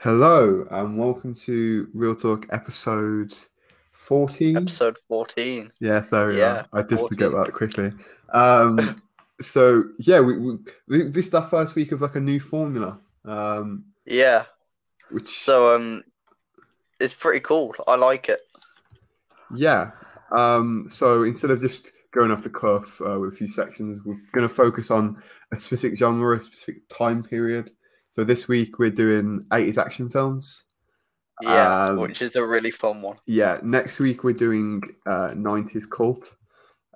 Hello and welcome to Real Talk episode 14. Episode 14. Yeah, there we Yeah, are. I did 14. forget that quickly. Um, so yeah, we, we this is our first week of like a new formula, um, Yeah. which So um it's pretty cool. I like it. yeah. Um, so instead of just going off the cuff uh, with a few sections, we're going to focus on a specific genre, a specific time period. So this week we're doing 80s action films. Yeah, Um, which is a really fun one. Yeah, next week we're doing uh, 90s cult,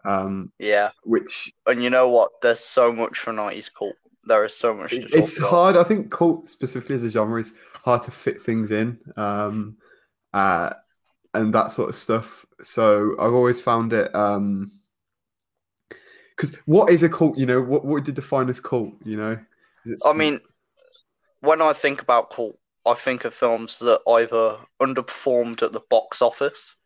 um, Yeah. which And you know what? There's so much for 90s cult. There is so much to talk it's about. hard. I think cult specifically as a genre is hard to fit things in, um, uh, and that sort of stuff. So I've always found it because what is a cult? You know, what what you define as cult? You know, I mean, when I think about cult, I think of films that either underperformed at the box office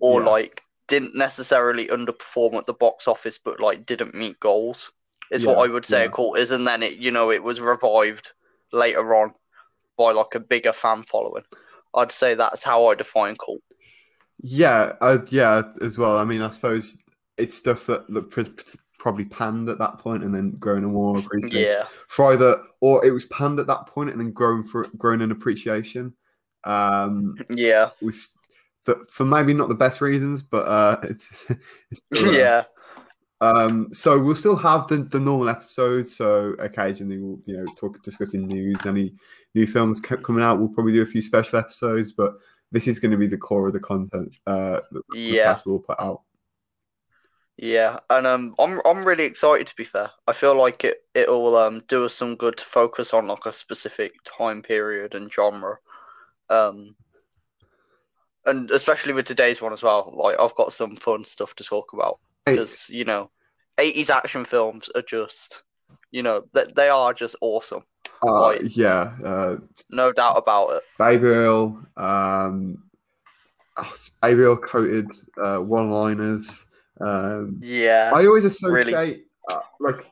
or Yeah. like didn't necessarily underperform at the box office but like didn't meet goals. Is what I would say yeah. a cult is, and then it you know it was revived later on by like a bigger fan following. I'd say that's how I define cult. yeah, uh, yeah, as well. I mean, I suppose it's stuff that that probably panned at that point and then grown and more appreciation. Yeah, for either or it was panned at that point and then grown for grown in appreciation. Um, yeah, was for, for maybe not the best reasons, but uh, it's, it's still yeah, Um, so we'll still have the, the normal episodes. So occasionally we'll you know talk discussing news, any new films kept coming out. We'll probably do a few special episodes, but this is going to be the core of the content uh, that yeah, will put out. Yeah. And um, I'm I'm really excited. To be fair, I feel like it it'll um do us some good to focus on like a specific time period and genre. Um, and especially with today's one as well. Like I've got some fun stuff to talk about. Because you know, eighties action films are just, you know, that they are just awesome, uh, like- yeah, uh, no doubt about it. Baby oil, um, oh, baby oil coated uh, one-liners. Um, Yeah, I always associate uh, like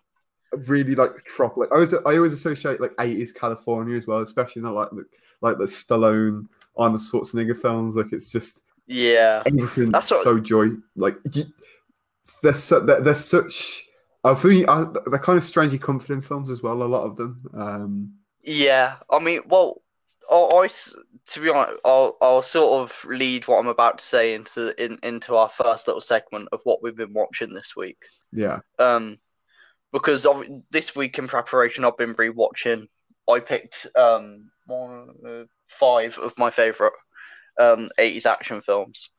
really like tropical. I always I always associate like eighties California as well, especially in the, like the, like the Stallone Arnold Schwarzenegger films. Like it's just yeah, everything's That's what- so joy. Like you, they're so they're, they're such. I think uh, they're kind of strangely comforting films as well. A lot of them. Um, yeah. I mean, well, I, I to be honest, I'll I'll sort of lead what I'm about to say into in, into our first little segment of what we've been watching this week. yeah, Um, because of this week in preparation, I've been rewatching. I picked um one, uh, five of my favorite um 80s action films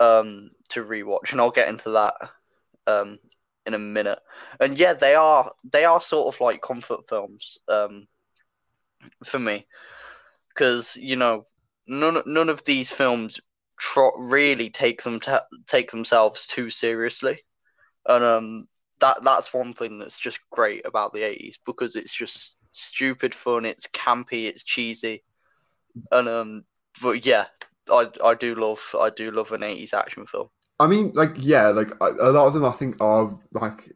um to rewatch, and I'll get into that um in a minute. And yeah, they are they are sort of like comfort films um for me because you know none none of these films really take them ta take themselves too seriously, and um that that's one thing that's just great about the 80s because it's just stupid fun it's campy it's cheesy and um but yeah i i do love i do love an 80s action film I mean, like, yeah, like a a lot of them I think are like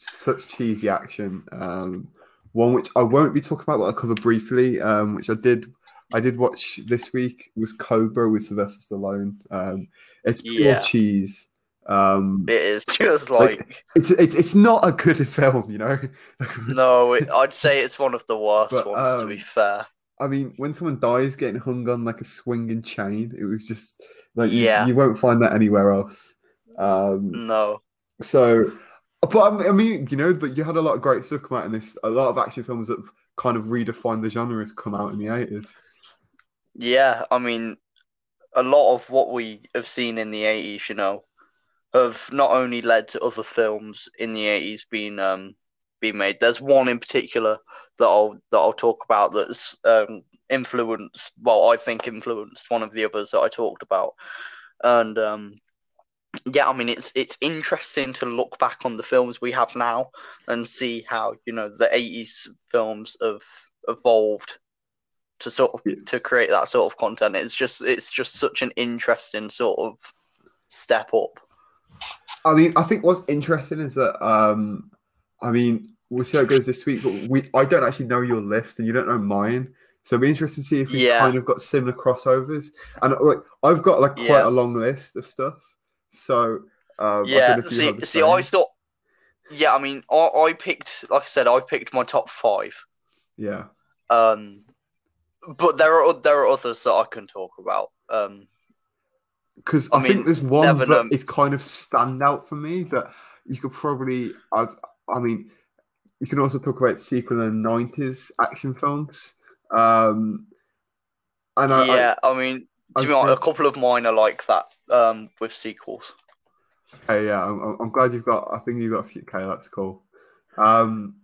such cheesy action. Um, one which I won't be talking about, but I'll cover briefly, um, which I did. I did watch this week was Cobra with Sylvester Stallone. Um, it's pure Yeah. cheese. Um, it is just Like- like it's it's it's not a good film, you know. no it, i'd say it's one of the worst But, ones to be um, fair I mean, when someone dies getting hung on like a swinging chain, it was just like Yeah. you, won't find that anywhere else. Um, no So, but I mean- you know, that you had a lot of great stuff come out in this. A lot of action films that kind of redefined the genre has come out in the eighties. Yeah, I mean, a lot of what we have seen in the 80s, you know, have not only led to other films in the 80s being um being made. There's one in particular that I'll that I'll talk about that's um influenced, well, I think influenced one of the others that I talked about. And um yeah, I mean it's it's interesting to look back on the films we have now and see how, you know, the 80s films have evolved to sort of Yeah. to create that sort of content. It's just it's just such an interesting sort of step up. I mean, I think what's interesting is that, um, I mean, we'll see how it goes this week. But we, I don't actually know your list, and you don't know mine. So it'd be interesting to see if we Yeah. kind of got similar crossovers. And like I've got like quite Yeah. a long list of stuff. So um, Yeah, don't know if you see, see, I thought. Yeah, I mean, I, I picked, like I said, I picked my top five. yeah. Um, but there are there are others that I can talk about. Um, Because I I, think there's one Never that is kind of standout for me that you could probably. I've, I mean, you can also talk about sequel the '90s action films. Um, and I, yeah, I, mean, to I be honest, a couple of mine are like that. Um, with sequels. I, okay, yeah, I'm, I'm- I'm glad you've got. I think you've got a few. Okay, that's cool. Um,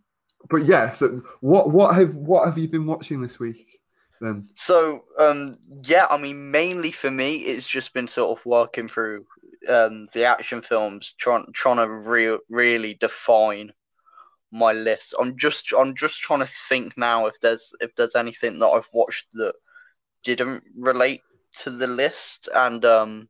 but yeah, so what what have what have you been watching this week then? So, um, yeah, I mean, mainly for me, it's just been sort of working through um, the action films, trying trying to re- really define my list. I'm just I'm just trying to think now if there's if there's anything that I've watched that didn't relate to the list, and um,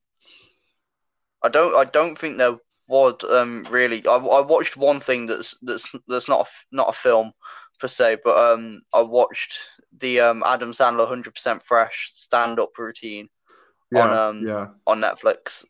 I don't I don't think there was um really. I, I watched one thing that's that's that's not a, not a film per se, but um, I watched the um Adam Sandler 100% Fresh stand up routine Yeah, On, um, yeah, on Netflix,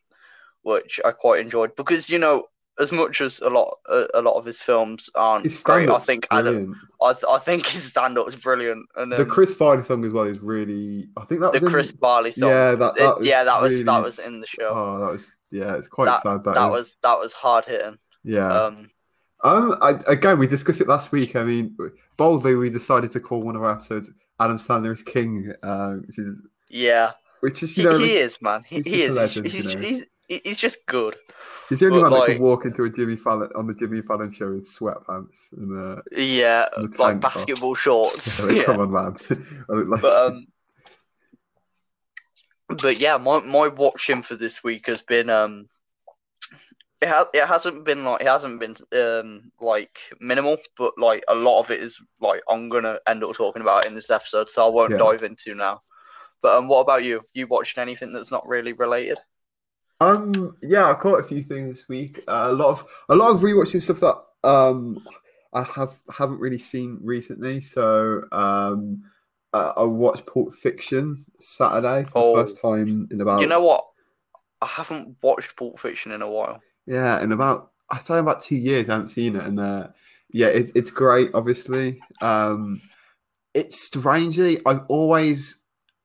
which I quite enjoyed because you know as much as a lot a, a lot of his films aren't great, I think Adam. I, th- I think his stand up is brilliant, and The Chris Farley song as well is really. I think that the was in- Chris Farley song. Yeah, that, that was yeah, that was really, that was in the show. Oh, that was yeah. It's quite that sad. that is. was that was hard hitting. yeah. Um, Um, I, again, we discussed it last week. I mean, boldly, we decided to call one of our episodes "Adam Sandler is King," uh, which is yeah, which is he, you know he is man. He, he is. legend, you he's, know. he's, he's just good. he's the only but, man that like- could walk into a Jimmy Fallon on the Jimmy Fallon show in sweatpants and uh, Yeah, The like basketball shorts. like, yeah. come on, man. Like- But um, but yeah, my my watching for this week has been um, it has it hasn't been like it hasn't been um like minimal, but like a lot of it is like I'm gonna end up talking about in this episode, so I won't Yeah. dive into now. But um, what about you? You watched anything that's not really related? Um, yeah, I caught a few things this week. Uh, a lot of a lot of rewatching stuff that um I have haven't really seen recently. So um, uh, I watched Pulp Fiction Saturday for Oh. the first time in about You know what? I haven't watched Pulp Fiction in a while. Yeah in about I say about two years I haven't seen it, and uh, yeah, it's it's great. Obviously, um, it's strangely I've always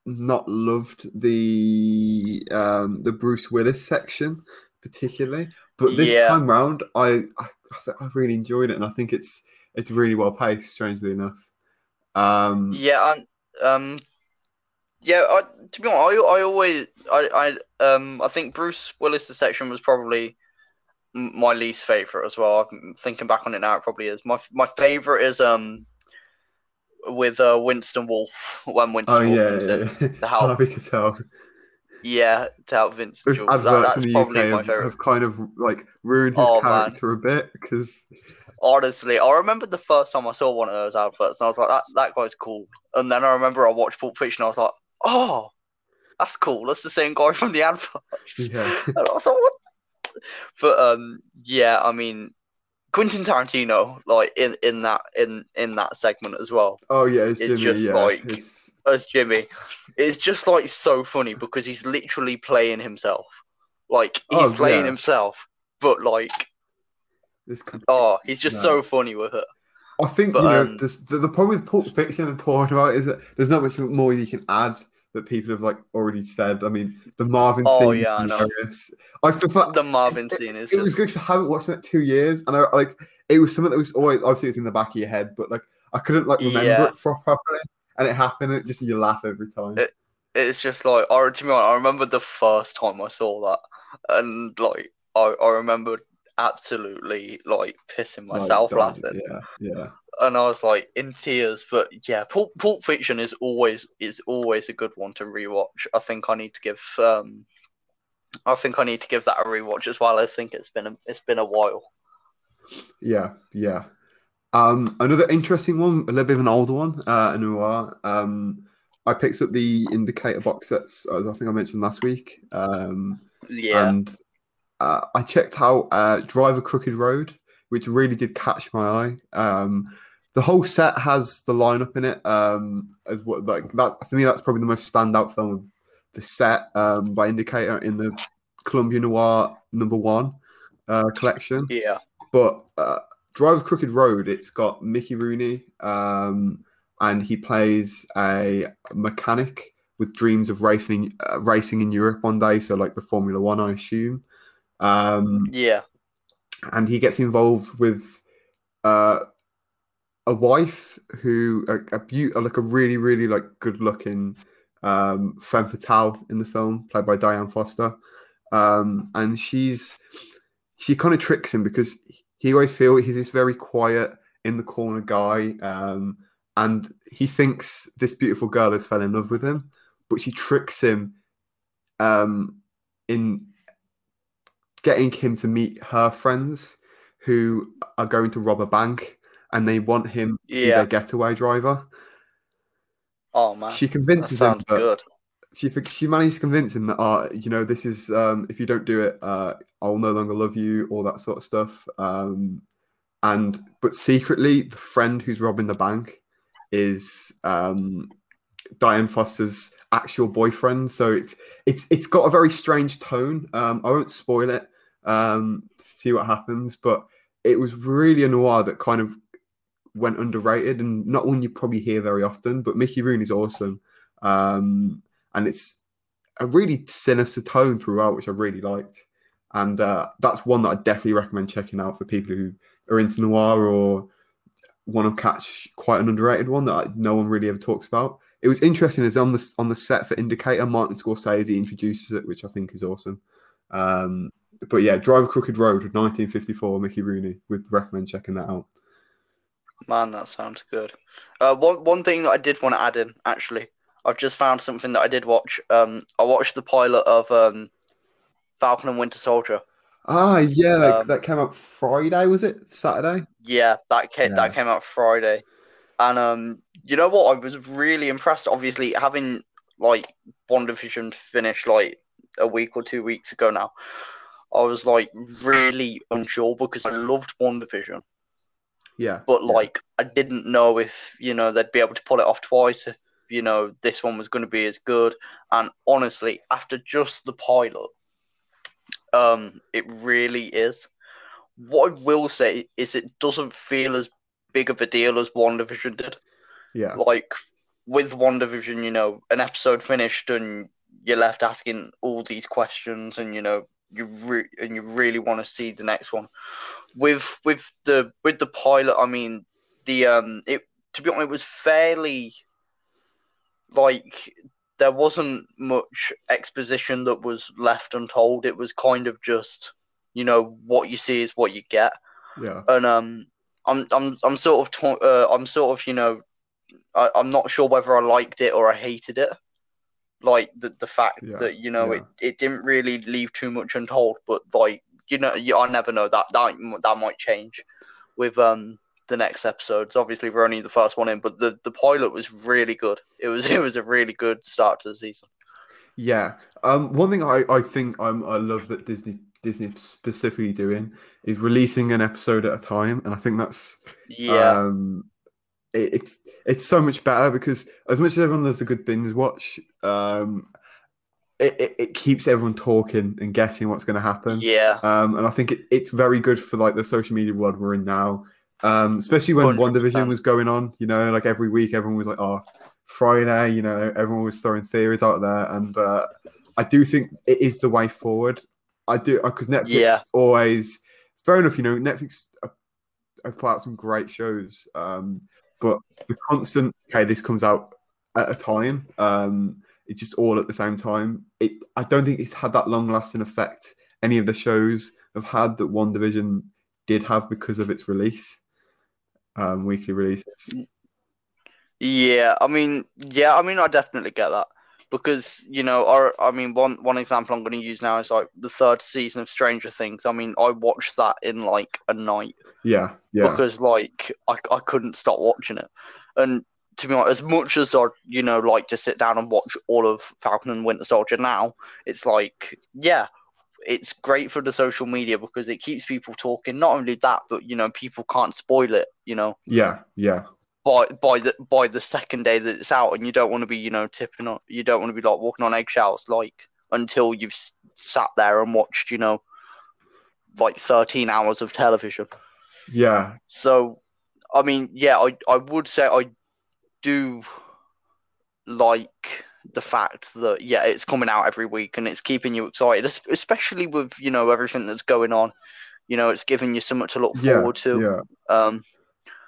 not loved the um the Bruce Willis section particularly, but this Yeah. time round I I, I, th- I really enjoyed it, and I think it's it's really well paced. Strangely enough, um, Yeah, and um, yeah. I, to be honest, I, I always, I, I, um, I think Bruce Willis' section was probably my least favorite as well. I'm thinking back on it now, it probably is. My my favorite is um with uh, Winston Wolf when Winston oh Wolf yeah, comes yeah, in. yeah. Help. Harvey Keitel. Yeah, to help Vince. Those Jules. That, adverts that's in the probably UK my have, favorite. have kind of like ruined his Oh, man. character a bit because Honestly, I remember the first time I saw one of those adverts, and I was like, "That that guy's cool." And then I remember I watched Pulp Fiction, and I was like, "Oh, that's cool. That's the same guy from the adverts." yeah. And I thought, what? But um, yeah, I mean, Quentin Tarantino, like in in that in in that segment as well Oh yeah, it's, It's Jimmy. just yeah, like- it's, as Jimmy, it's just like so funny because he's literally playing himself. Like he's Oh, playing yeah. himself, but like, complete- oh, he's just No. so funny with it. I think but, you know um, the, the problem with Pulp Fiction and talking about is that there's not much more you can add that people have like already said. I mean, the Marvin Oh, scene. yeah, I. I feel The Marvin it, scene is It was just good 'cause I haven't watched it two years, and I like it was something that was always obviously it's in the back of your head, but like I couldn't like remember Yeah. it pro- properly, and it happened. And it just you laugh every time. It- it's just like I to be honest, I remember the first time I saw that, and like I, I remember absolutely like pissing myself dying. laughing, Yeah, yeah. and I was like in tears. But yeah, Pulp, Pulp Fiction is always is always a good one to rewatch. I think I need to give um, I think I need to give that a rewatch as well. I think it's been a, it's been a while. Yeah, yeah. Um, another interesting one, a little bit of an older one, uh, a noir. Um, I picked up the Indicator box sets, as I think I mentioned last week. Um, Yeah, and uh, I checked out uh, Drive a Crooked Road, which really did catch my eye. Um, the whole set has the lineup in it. Um, as what like that for me, that's probably the most standout film of the set um, by Indicator in the Columbia Noir number one uh, collection. Yeah. But uh, Drive of Crooked Road, it's got Mickey Rooney, um, and he plays a mechanic with dreams of racing uh, racing in Europe one day. So like the Formula One, I assume. Um, Yeah. and he gets involved with uh, a wife who a, a beau- like a really really like good looking um, femme fatale in the film, played by Dianne Foster, um, and she's she kind of tricks him because he always feel he's this very quiet in the corner guy, um, and he thinks this beautiful girl has fell in love with him, but she tricks him um, in getting him to meet her friends who are going to rob a bank and they want him to be their getaway driver. Oh man. She that convinces him sounds that good. she she managed to convince him that uh, you know this is um, if you don't do it uh, I'll no longer love you all that sort of stuff um, and but secretly the friend who's robbing the bank is um, Dianne Foster's actual boyfriend so it's it's it's got a very strange tone um, I won't spoil it um, see what happens but it was really a noir that kind of went underrated and not one you probably hear very often but Mickey Rooney's awesome um, and it's a really sinister tone throughout, which I really liked. And uh, that's one that I definitely recommend checking out for people who are into noir or want to catch quite an underrated one that no one really ever talks about. It was interesting as on the on the set for Indicator, Martin Scorsese introduces it, which I think is awesome. Um, but yeah, Drive a Crooked Road, 1954, Mickey Rooney. Would recommend checking that out. Man, that sounds good. Uh, one one thing that I did want to add in, actually, I've just found something that I did watch. Um, I watched the pilot of um, Falcon and Winter Soldier. Ah, yeah, like, Um, that came out Friday, was it? Saturday? Yeah, that came Yeah. that came out Friday, and um, you know what? I was really impressed. Obviously, having like WandaVision finished like a week or two weeks ago now, I was like really unsure because I loved WandaVision. Yeah. but like I didn't know if you know they'd be able to pull it off twice. If you know this one was going to be as good, and honestly, after just the pilot, um, it really is. What I will say is it doesn't feel as big of a deal as WandaVision did. yeah. Like with WandaVision, you know, an episode finished and you're left asking all these questions, and you know you re- and you really want to see the next one. With with the with the pilot, I mean, the um, it to be honest, it was fairly like there wasn't much exposition that was left untold. It was kind of just you know what you see is what you get Yeah. and um, I'm I'm I'm sort of ta- uh, I'm sort of you know, I, I'm not sure whether I liked it or I hated it. Like the the fact Yeah, that you know yeah. it, it didn't really leave too much untold, but like you know you, I never know that that that might change with um the next episodes. Obviously, we're only the first one in, but the the pilot was really good. It was it was a really good start to the season. Yeah. Um, one thing I, I think I'm, I love that Disney Disney specifically doing is releasing an episode at a time, and I think that's Yeah, um, it, it's it's so much better because as much as everyone loves a good binge watch, um, it, it, it keeps everyone talking and guessing what's going to happen. yeah, Um, and I think it, it's very good for like the social media world we're in now, um, especially when One 100%. Division was going on. You know, like every week, everyone was like, "Oh, Friday." You know, everyone was throwing theories out there, and uh, I do think it is the way forward. I do because Netflix Yeah. always fair enough. You know, Netflix have put out some great shows, um, but the constant okay, this comes out at a time. Um, it's just all at the same time. It I don't think it's had that long lasting effect any of the shows have had that WandaVision did have because of its release, um, weekly releases. Yeah, I mean, yeah, I mean, I definitely get that because you know, I mean, one one example I'm going to use now is like the third season of Stranger Things. I mean, I watched that in like a night Yeah, yeah, because like I I couldn't stop watching it, and to be honest, as much as I you know like to sit down and watch all of Falcon and Winter Soldier now, it's like yeah, it's great for the social media because it keeps people talking. Not only that, but you know, people can't spoil it. You know, Yeah, yeah, by by the by the second day that it's out, and you don't want to be you know tipping on. You don't want to be like walking on eggshells, like until you've sat there and watched you know, like thirteen hours of television. yeah, So, I mean, yeah, I I would say I do like the fact that yeah, it's coming out every week and it's keeping you excited, especially with you know everything that's going on. You know, it's giving you something to look yeah, forward to. yeah. Um,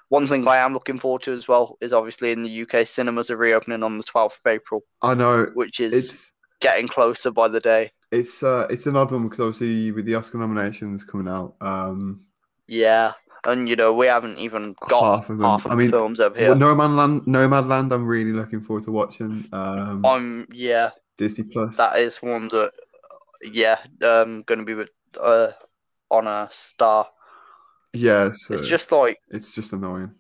one thing I am looking forward to as well is obviously in the UK cinemas are reopening on the 12th of April, I know which is it's getting closer by the day. it's uh it's an odd one because obviously with the Oscar nominations coming out, um, Yeah, and you know we haven't even got half of them. half of I the mean, films over here. well, Nomadland, Nomadland, I'm really looking forward to watching. Um, I'm yeah, Disney Plus. that is one that yeah, um, going to be with uh on a star. Yeah, so It's just like it's just annoying.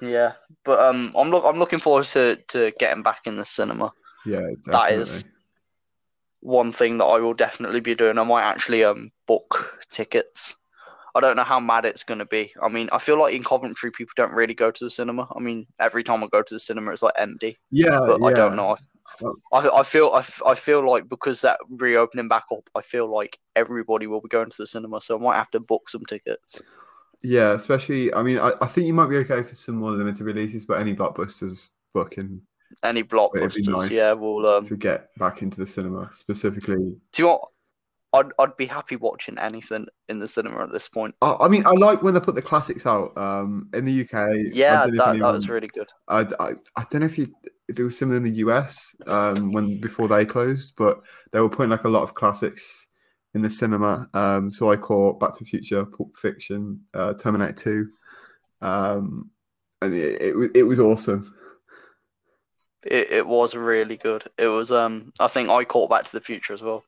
yeah, but um, I'm look I'm looking forward to to getting back in the cinema. Yeah, That definitely. is one thing that I will definitely be doing. I might actually um book tickets. I don't know how mad it's going to be. I mean, I feel like in Coventry people don't really go to the cinema. I mean, every time I go to the cinema, it's like empty. Yeah, But yeah. I don't know. I, I feel I, f- I feel like because that reopening back up, I feel like everybody will be going to the cinema, so I might have to book some tickets. Yeah, especially. I mean, I, I think you might be okay for some more limited releases, but any blockbusters booking Any blockbusters, nice yeah. Well, um, to get back into the cinema specifically. do you what? I'd I'd be happy watching anything in the cinema at this point. I, I mean, I like when they put the classics out. Um, in the UK, Yeah, don't know if that, that was really good. I, I, I don't know if you it was similar in the US um, when before they closed, but they were putting like a lot of classics in the cinema. Um, so I caught Back to the Future, Pulp Fiction, uh, Terminator Two, um, and it, it was it was awesome. It, it was really good. It was um I think I caught Back to the Future as well.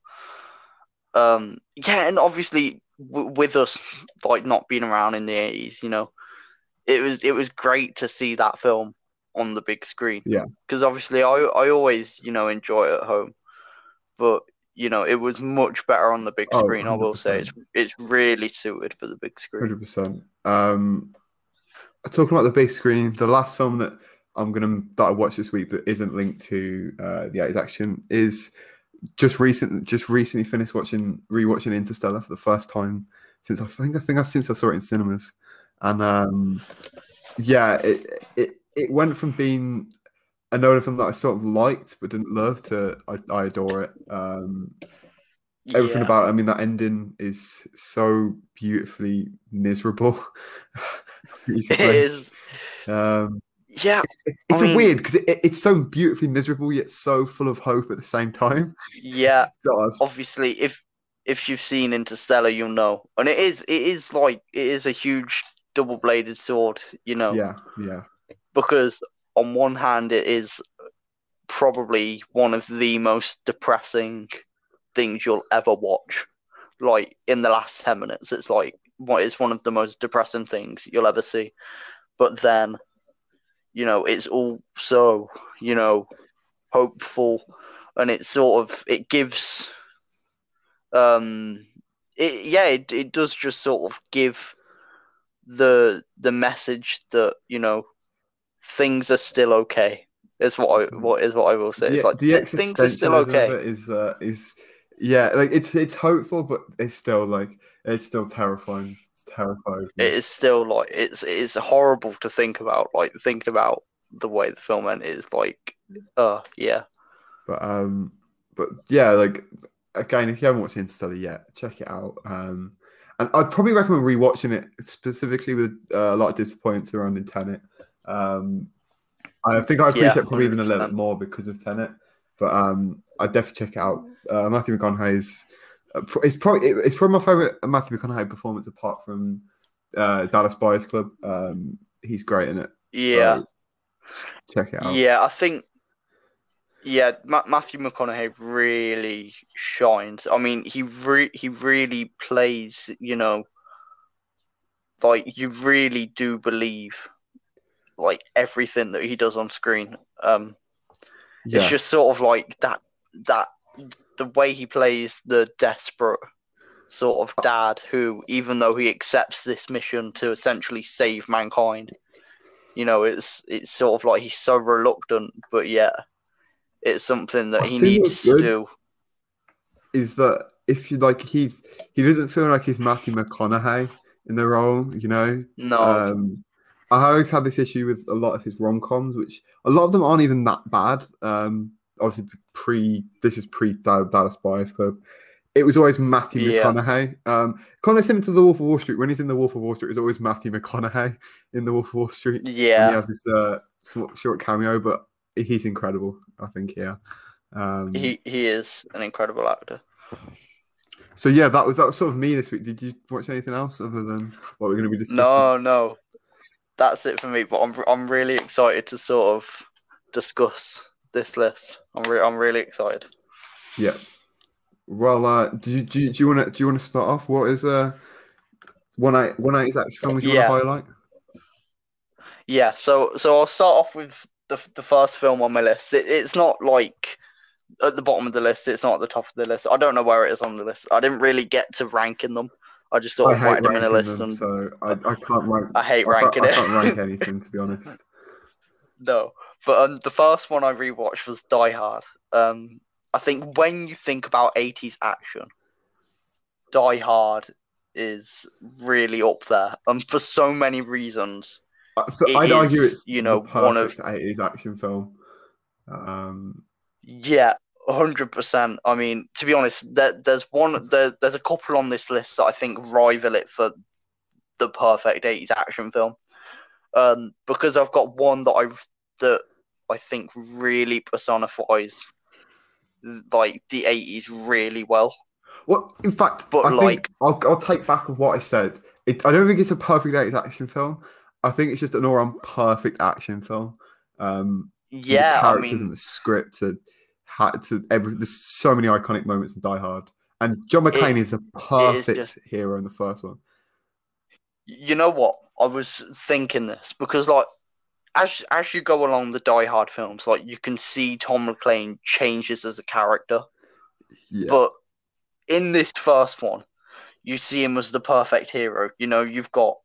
Um yeah, and obviously w- with us like not being around in the eighties, you know, it was it was great to see that film on the big screen. Yeah. because obviously I I always you know enjoy it at home, but you know it was much better on the big Oh, screen. I will say it's it's really suited for the big screen. Hundred percent. Um, talking about the big screen, the last film that I'm gonna that I watched this week that isn't linked to uh, the 80s action is just recent. Just recently finished watching rewatching Interstellar for the first time since I think I think I since I saw it in cinemas, and um, yeah, it it it went from being another film that I sort of liked but didn't love to I, I adore it. Um, everything Yeah. about it, I mean that ending is so beautifully miserable. it is. Um, Yeah, it's it's mean- weird because it, it- it's so beautifully miserable yet so full of hope at the same time. yeah. Obviously if if you've seen Interstellar, you'll know. And it is it is like it is a huge double bladed sword, you know, Yeah, yeah, because on one hand it is probably one of the most depressing things you'll ever watch. Like in the last ten minutes, it's like what is one of the most depressing things you'll ever see. But then, you know, it's also, you know, hopeful and it sort of it gives um it yeah it, it does just sort of give the the message that you know things are still okay is what I what is what I will say. It's Yeah, like the things are still okay. Is uh, is yeah, like it's it's hopeful, but it's still like it's still terrifying. It's terrifying. It is still like it's it's horrible to think about. Like thinking about the way the film ended is like, uh, yeah, But um, but yeah, like again, if you haven't watched Interstellar yet, check it out. Um, and I'd probably recommend rewatching it specifically with uh, a lot of disappointments around Tenet. Um, I think I appreciate Yeah, probably even a little bit more because of Tenet, but um, I'd definitely check it out. Uh, Matthew McConaughey's uh, it's probably it's probably my favorite Matthew McConaughey performance apart from uh, Dallas Buyers Club. Um, he's great in it. yeah, So, check it out. yeah. I think yeah, Ma- Matthew McConaughey really shines. I mean, he re- he really plays. You know, like you really do believe like everything that he does on screen. Um, Yeah. It's just sort of like that that the way he plays the desperate sort of dad who, even though he accepts this mission to essentially save mankind, you know, it's it's sort of like he's so reluctant, but yeah, it's something that I he needs to do. Is that if you like he's he doesn't feel like he's Matthew McConaughey in the role, you know. No, Um, I always had this issue with a lot of his rom coms, which a lot of them aren't even that bad. Um, obviously, pre this is pre Dallas Buyers Club. It was always Matthew Yeah. McConaughey. Um, kind of similar to the Wolf of Wall Street. When he's in the Wolf of Wall Street, it's always Matthew McConaughey in the Wolf of Wall Street. And he has this uh, short cameo, but he's incredible. I think, yeah. Um, he he is an incredible actor. so yeah, that was that was sort of me this week. Did you watch anything else other than what we're going to be discussing? No, no, that's it for me. But I'm I'm really excited to sort of discuss this list. I'm re- I'm really excited. Yeah. Well, uh, do you do you, want to do you want to start off? What is uh one eight one eight action films you Yeah. want to highlight? Yeah, so so I'll start off with the the first film on my list. It, it's not like at the bottom of the list. It's not at the top of the list. I don't know where it is on the list. I didn't really get to ranking them. I just sort I of whacked them in a list, them, and so I, I can't rank. I hate I can't, ranking I can't rank anything to be honest. No, but um, the first one I rewatched was Die Hard. Um, I think when you think about '80s action, Die Hard is really up there, and for so many reasons. Uh, So I'd argue it's you know, the one of- perfect eighties action film. Um, Yeah, hundred percent. I mean, to be honest, there, there's one, there, there's a couple on this list that I think rival it for the perfect '80s action film. Um, because I've got one that I've that I think really personifies like the '80s really well. well, in fact, But, I think like- I'll I'll take back of what I said. It, I don't think it's a perfect eighties action film. I think it's just an all-round perfect action film. Um, Yeah, the I characters mean, and the script had to every there's so many iconic moments in Die Hard. And John McClane is the perfect just- hero in the first one. you know what? I was thinking this because like as as you go along the Die Hard films, like you can see Tom McClane changes as a character. Yeah. But in this first one, you see him as the perfect hero. You know, you've got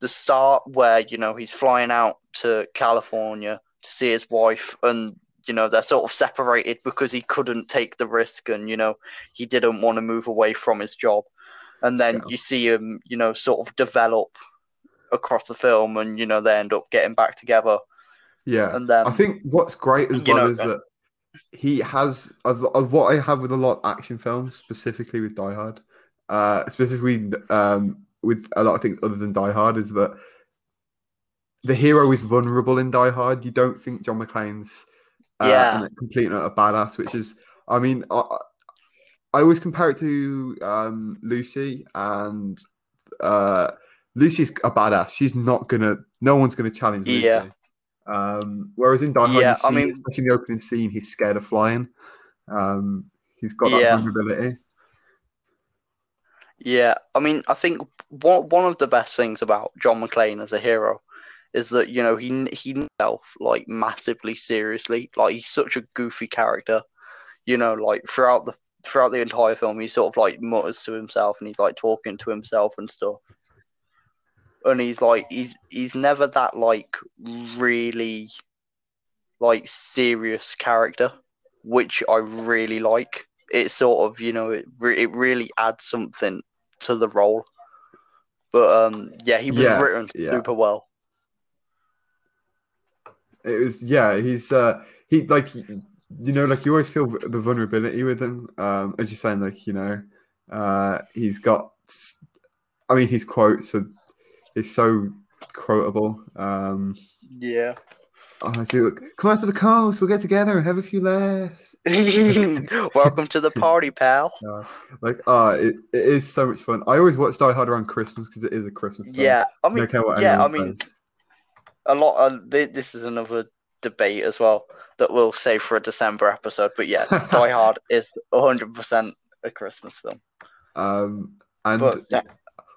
the start where, you know, he's flying out to California to see his wife and you know, they're sort of separated because he couldn't take the risk and, you know, he didn't want to move away from his job. And then Yeah. you see him, you know, sort of develop across the film and, you know, they end up getting back together. yeah. And then I think what's great as well know, is that he has of, of what I have with a lot of action films, specifically with Die Hard, uh, specifically um, with a lot of things other than Die Hard, is that the hero is vulnerable in Die Hard. You don't think John McClane's uh, Yeah. a complete utter badass, which is, I mean, I, I always compare it to um, Lucy, and uh, Lucy's a badass. She's not gonna, no one's gonna challenge Lucy. Yeah. Um, whereas in Die Hard, Yeah, see, I mean- especially in the opening scene, he's scared of flying. Um, he's got that Yeah. vulnerability. Yeah, I mean, I think one one of the best things about John McClane as a hero is that you know he he himself like massively seriously. Like he's such a goofy character, you know. Like throughout the throughout the entire film, he sort of like mutters to himself and he's like talking to himself and stuff. And he's like he's he's never that like really like serious character, which I really like it sort of you know it re- it really adds something to the role. But um, yeah, he was Yeah, written yeah. super well. It was, yeah, he's uh, he like you know, like you always feel the vulnerability with him. Um, as you're saying, like you know, uh, he's got. I mean, his quotes are it's so quotable. Um, Yeah. oh, I see, look, come out to the coast. We'll get together and have a few laughs. Welcome to the party, pal. Like, ah, it, it is so much fun. I always watch Die Hard around Christmas because it is a Christmas. film. Yeah, I mean, what yeah, I mean, says. A lot. Of, thi- this is another debate as well that we'll save for a December episode. But yeah, Die Hard is 100 percent a Christmas film. Um, and But yeah,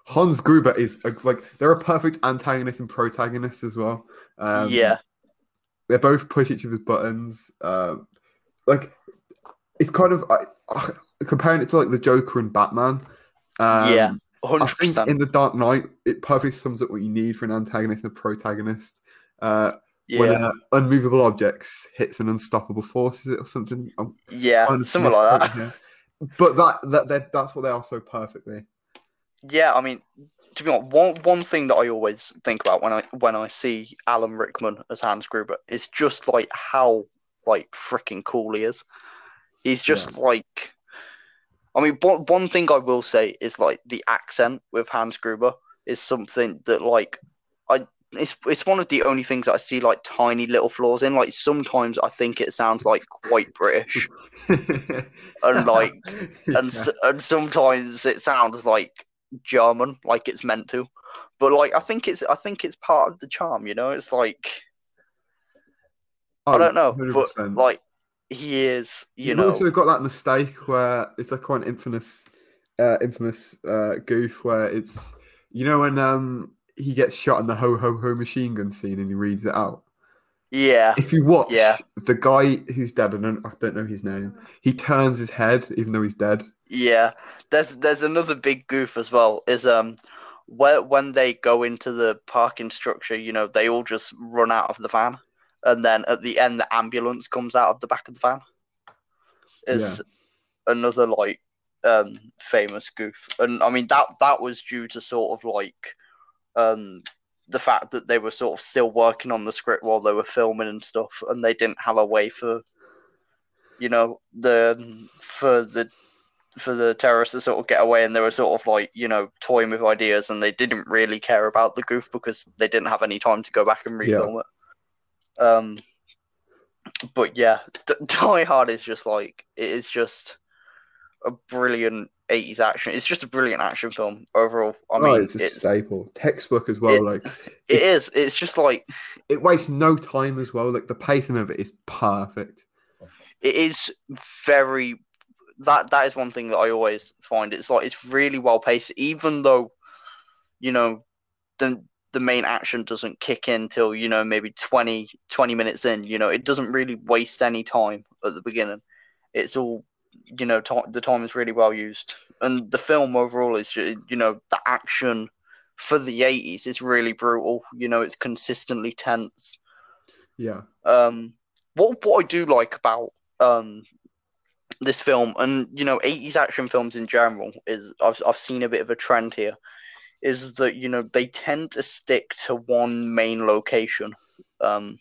Hans Gruber is a, like they're a perfect antagonist and protagonist as well. Um, yeah, they both push each other's buttons. Um, like it's kind of I, I, comparing it to like the Joker and Batman. Um, Yeah, I think in the Dark Knight, it perfectly sums up what you need for an antagonist and a protagonist. Uh, When Yeah, uh, unmovable objects hits an unstoppable force, is it or something? I'm yeah, something like that. here. But that, that that that's what they are so perfectly. Yeah, I mean, to be honest, one one thing that I always think about when I when I see Alan Rickman as Hans Gruber is just like how like freaking cool he is. He's just like, I mean, one one thing I will say is like the accent with Hans Gruber is something that like I it's it's one of the only things that I see like tiny little flaws in. Like sometimes I think it sounds like quite British, and like and s and sometimes it sounds like German, like it's meant to. But like I think it's I think it's part of the charm, you know. It's like I Oh, don't know, but 100%. like he is, you You've know. also got that mistake where it's like quite an infamous, uh, infamous uh, goof where it's you know when um he gets shot in the ho ho ho machine gun scene and he reads it out. yeah, If you watch Yeah. the guy who's dead, I don't, I don't know his name. He turns his head even though he's dead. yeah. There's there's another big goof as well. Is um where when they go into the parking structure, you know, they all just run out of the van, and then at the end, the ambulance comes out of the back of the van. Is another like um famous goof, and I mean that that was due to sort of like um the fact that they were sort of still working on the script while they were filming and stuff, and they didn't have a way for you know the for the for the terrorists to sort of get away, and they were sort of like you know toying with ideas, and they didn't really care about the goof because they didn't have any time to go back and Yeah. refilm it. Um, but yeah, D- Die Hard is just like it is just a brilliant 80s action. It's just a brilliant action film overall. I mean, oh, it's, it's a staple textbook as well. it- like it is. It's just like it wastes no time as well. Like the pacing of it is perfect. it is very that that is one thing that I always find. It's like it's really well paced, even though you know the the main action doesn't kick in till you know maybe 20, 20 minutes in. You know, it doesn't really waste any time at the beginning. It's all you know. T- the time is really well used, and the film overall is you know the action for the eighties is really brutal. You know, it's consistently tense. Yeah. Um, what what I do like about um this film and you know 80s action films in general is I've I've seen a bit of a trend here is that you know they tend to stick to one main location. Um,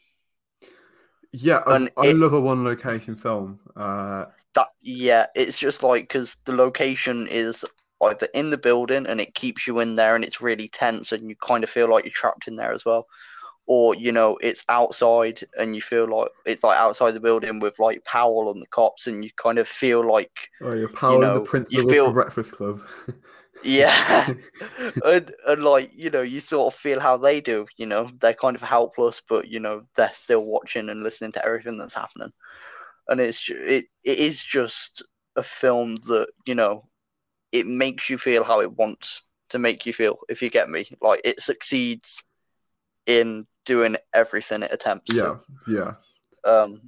Yeah, I, And I it- love a one location film. Uh, that yeah, it's just like because the location is either in the building and it keeps you in there and it's really tense and you kind of feel like you're trapped in there as well, or you know it's outside and you feel like it's like outside the building with like Powell and the cops and you kind of feel like oh, you're powering know, the Prince you of the feel- Breakfast Club. yeah, and and like you know you sort of feel how they do. You know they're kind of helpless, but you know they're still watching and listening to everything that's happening, and it's ju- it it is just a film that you know it makes you feel how it wants to make you feel. If you get me, like it succeeds in doing everything it attempts. yeah, yeah. Um.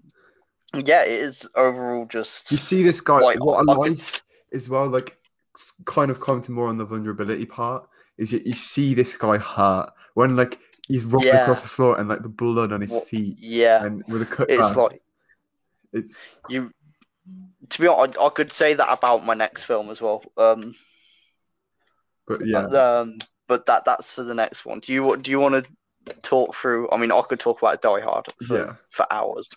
Yeah, it is overall just You see this guy. like what I like as well, like kind of commenting more on the vulnerability part, is you, you see this guy hurt when like he's rolling Yeah. across the floor and like the blood on his What- feet yeah, and with a cut. it's back. like it's you to be honest, I, I could say that about my next film as well. Um, but yeah. um, but that that's for the next one. Do you want do you want to talk through? I mean, I could talk about Die Hard for, Yeah. for hours,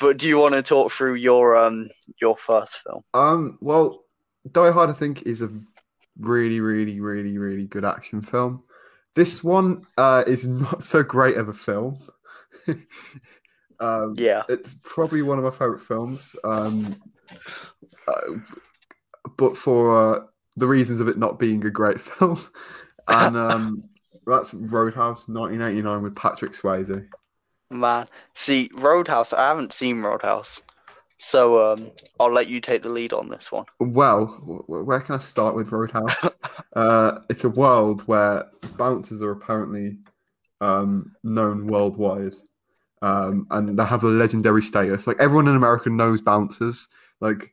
but do you want to talk through your um your first film? Um. Well, Die Hard, I think, is a really, really, really, really good action film. This one uh, is not so great of a film. um, Yeah, it's probably one of my favorite films. Um, uh, but for uh, the reasons of it not being a great film, and um, that's Roadhouse 1989 with Patrick Swayze. man. See, Roadhouse. I haven't seen Roadhouse, so um, I'll let you take the lead on this one. Well, where can I start with Roadhouse? uh, it's a world where bouncers are apparently um, known worldwide, um, and they have a legendary status. Like everyone in America knows bouncers. Like,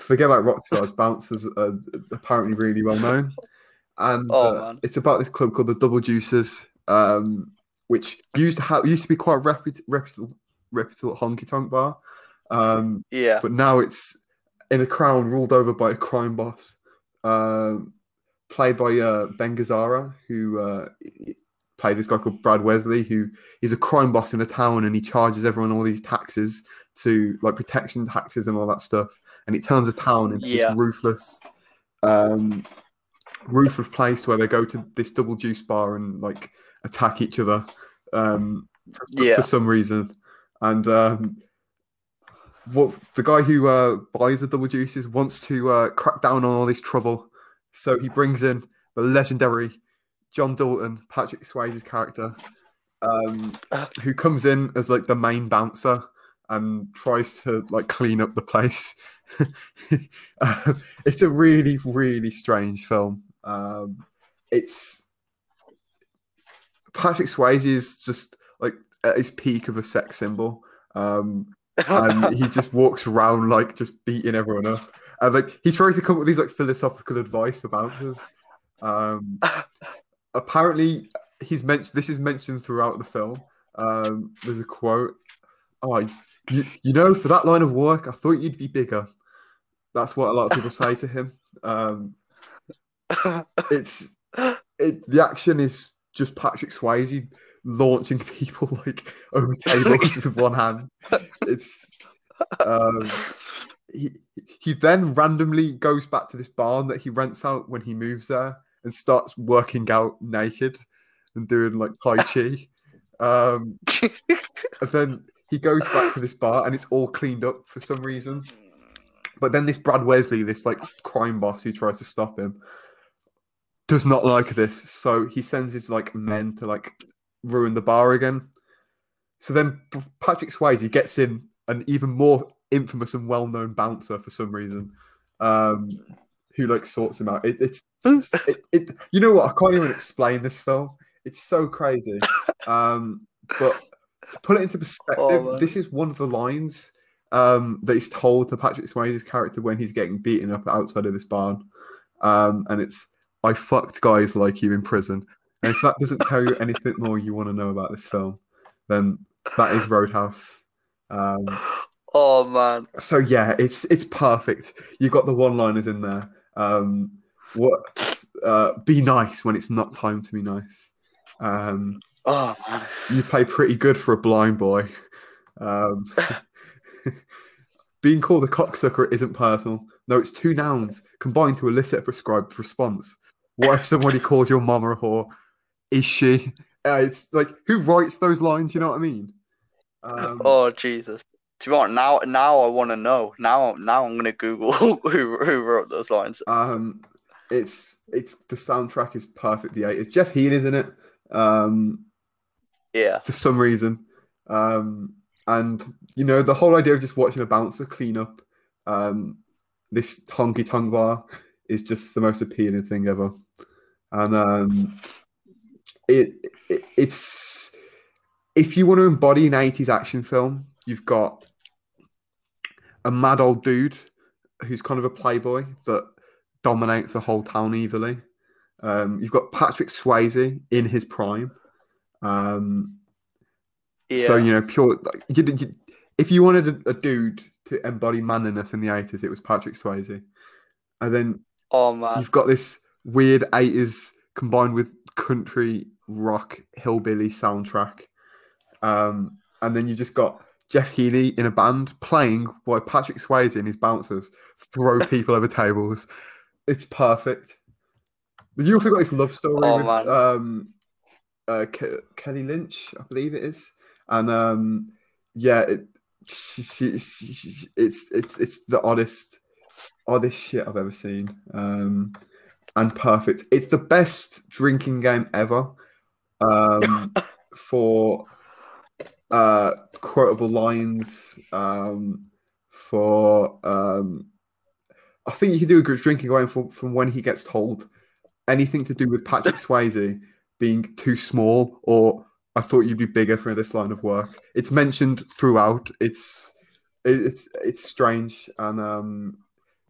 forget about rock stars. bouncers are apparently really well known, and Oh, uh, man. it's about this club called the Double Deuces, um, which used to have used to be quite a reput- reputable, reputable honky tonk bar, um, Yeah. but now it's in a crown ruled over by a crime boss, um, played by uh, Ben Gazzara, who uh, plays this guy called Brad Wesley, who is a crime boss in a town, and he charges everyone all these taxes to like protection taxes and all that stuff, and it turns a town into Yeah. this ruthless, um, ruthless place where they go to this Double Deuce bar and like attack each other, um, for, Yeah. for some reason, and um, what the guy who uh, buys the Double Deuces wants to uh, crack down on all this trouble, so he brings in the legendary John Dalton, Patrick Swayze's character, um, who comes in as like the main bouncer and tries to like clean up the place. Uh, it's a really, really strange film. Um, it's Patrick Swayze is just like at his peak of a sex symbol. Um, and he just walks around like just beating everyone up. And like he tries to come up with these like philosophical advice for bouncers. Um, apparently, he's mentioned this is mentioned throughout the film. Um, there's a quote. Oh, you, you know, for that line of work, I thought you'd be bigger. That's what a lot of people say to him. Um, it's it, the action is just Patrick Swayze launching people like over tables with one hand. It's um, he he then randomly goes back to this barn that he rents out when he moves there and starts working out naked and doing like tai chi. Um, and then he goes back to this bar and it's all cleaned up for some reason. But then this Brad Wesley, this like crime boss who tries to stop him, does not like this. So he sends his like men to like ruin the bar again. So then Patrick Swayze gets in an even more infamous and well-known bouncer for some reason, um, who like sorts him out. It, it's it, it, you know what? I can't even explain this film. It's so crazy. Um, but to put it into perspective, Oh, this is one of the lines um, that is told to Patrick Swayze's character when he's getting beaten up outside of this barn. Um, and it's, I fucked guys like you in prison. And if that doesn't tell you anything more you want to know about this film, then that is Roadhouse. Um, oh man. so yeah, it's it's perfect. You got the one-liners in there. Um, what? Uh, be nice when it's not time to be nice. Um, Oh man. you play pretty good for a blind boy. Um, being called a cocksucker isn't personal. No, it's two nouns combined to elicit a prescribed response. What if somebody calls your mama a whore? Is she? Uh, it's like who writes those lines? You know what I mean? Um, Oh Jesus. Do you want now? Now I want to know. Now, now I'm gonna Google who who wrote those lines. Um, it's it's the soundtrack is perfect. The eight. is Jeff Healey's in it. Um, Yeah. for some reason. Um, and you know, the whole idea of just watching a bouncer clean up um, this honky tonk bar is just the most appealing thing ever. And um, it, it it's if you want to embody an 80s action film, you've got a mad old dude who's kind of a playboy that dominates the whole town evilly. Um, you've got Patrick Swayze in his prime. Um, Yeah. so you know, pure. Like, you, you, if you wanted a, a dude to embody manliness in the eighties, it was Patrick Swayze. And then oh man. you've got this weird eighties combined with country rock hillbilly soundtrack. Um, and then you just got Jeff Healey in a band playing while Patrick Swayze and his bouncers throw people over tables. It's perfect. You also got this love story Oh, with um, uh, Ke- Kelly Lynch, I believe it is, and um, yeah, it, she, she, she- it's it's it's the oddest oddest shit I've ever seen, um, and perfect. It's the best drinking game ever, um, for uh, quotable lines, um, for um, I think you can do a good drinking game from, from when he gets told anything to do with Patrick Swayze being too small or I thought you'd be bigger for this line of work. It's mentioned throughout. It's it's it's strange, and um,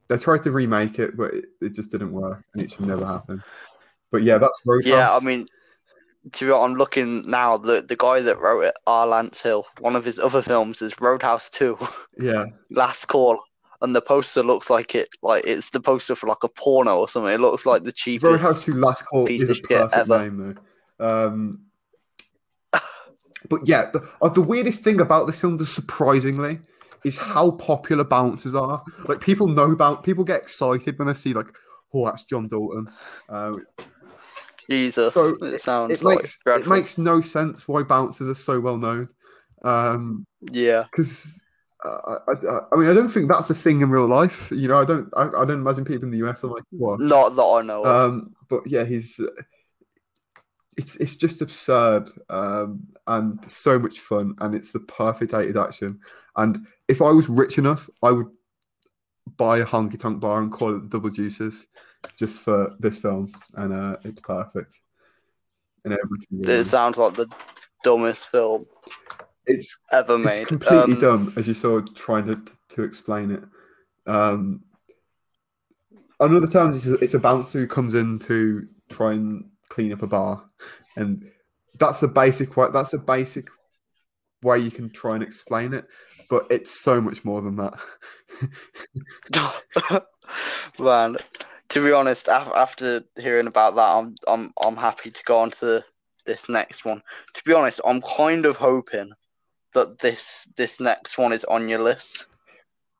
they tried to remake it, but it, it just didn't work, and it should never happen. But yeah, that's Roadhouse. Yeah, I mean, to be honest, I'm looking now. The the guy that wrote it, R. Lance Hill, one of his other films is Roadhouse Two, yeah, Last Call, and the poster looks like it, like it's the poster for like a porno or something. It looks like the cheapest. Roadhouse Two Last Call piece is a perfect ever. name though. Um, but yeah, the, uh, the weirdest thing about this film, surprisingly, is how popular bouncers are. Like people know about, people get excited when they see like, oh, that's John Dalton. Um, Jesus, So, it sounds it like makes it makes no sense why bouncers are so well known. Um, yeah. because uh, I, I, I mean, I don't think that's a thing in real life. You know, I don't, I, I don't imagine people in the US are like, what? Not that I know. Um, but yeah, he's. Uh, it's it's just absurd um, and so much fun, and it's the perfect eighties action. And if I was rich enough, I would buy a honky tonk bar and call it the Double Deuces, just for this film, and uh, it's perfect. And everything. it sounds like the dumbest film It's ever made. it's completely Um, dumb, as you saw trying to to explain it. Um, on other times, it's a, it's a bouncer who comes in to try and clean up a bar, and that's the basic. That's the basic way you can try and explain it, but it's so much more than that. Man, to be honest, af- after hearing about that, I'm I'm I'm happy to go on to this next one. To be honest, I'm kind of hoping that this this next one is on your list.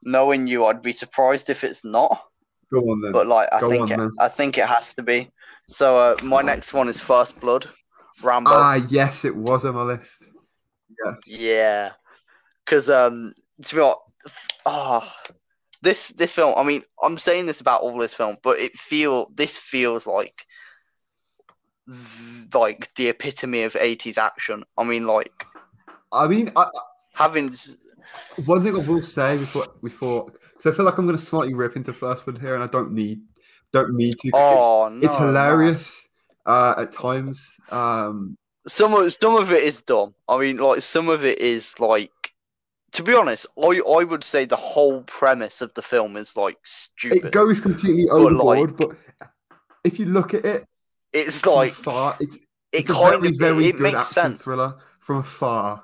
Knowing you, I'd be surprised if it's not. Go on then. But like, I Go think on, it. I think it has to be. So uh, my next one is First Blood, Rambo. ah, yes, it was on my list. Yes. Yeah, because um, to be honest, oh, this this film. I mean, I'm saying this about all this film, but it feel this feels like like the epitome of 80s action. I mean, like I mean, I, having One thing I will say before before because I feel like I'm going to slightly rip into first one here, and I don't need don't need to. oh it's, no, it's hilarious uh, at times. Um, Some of some of it is dumb. I mean, like some of it is like. To be honest, I I would say the whole premise of the film is like stupid. it goes completely But, like- overboard, but if you look at it it's like afar, it's it it's kind very of very it, it good makes sense. thriller from afar.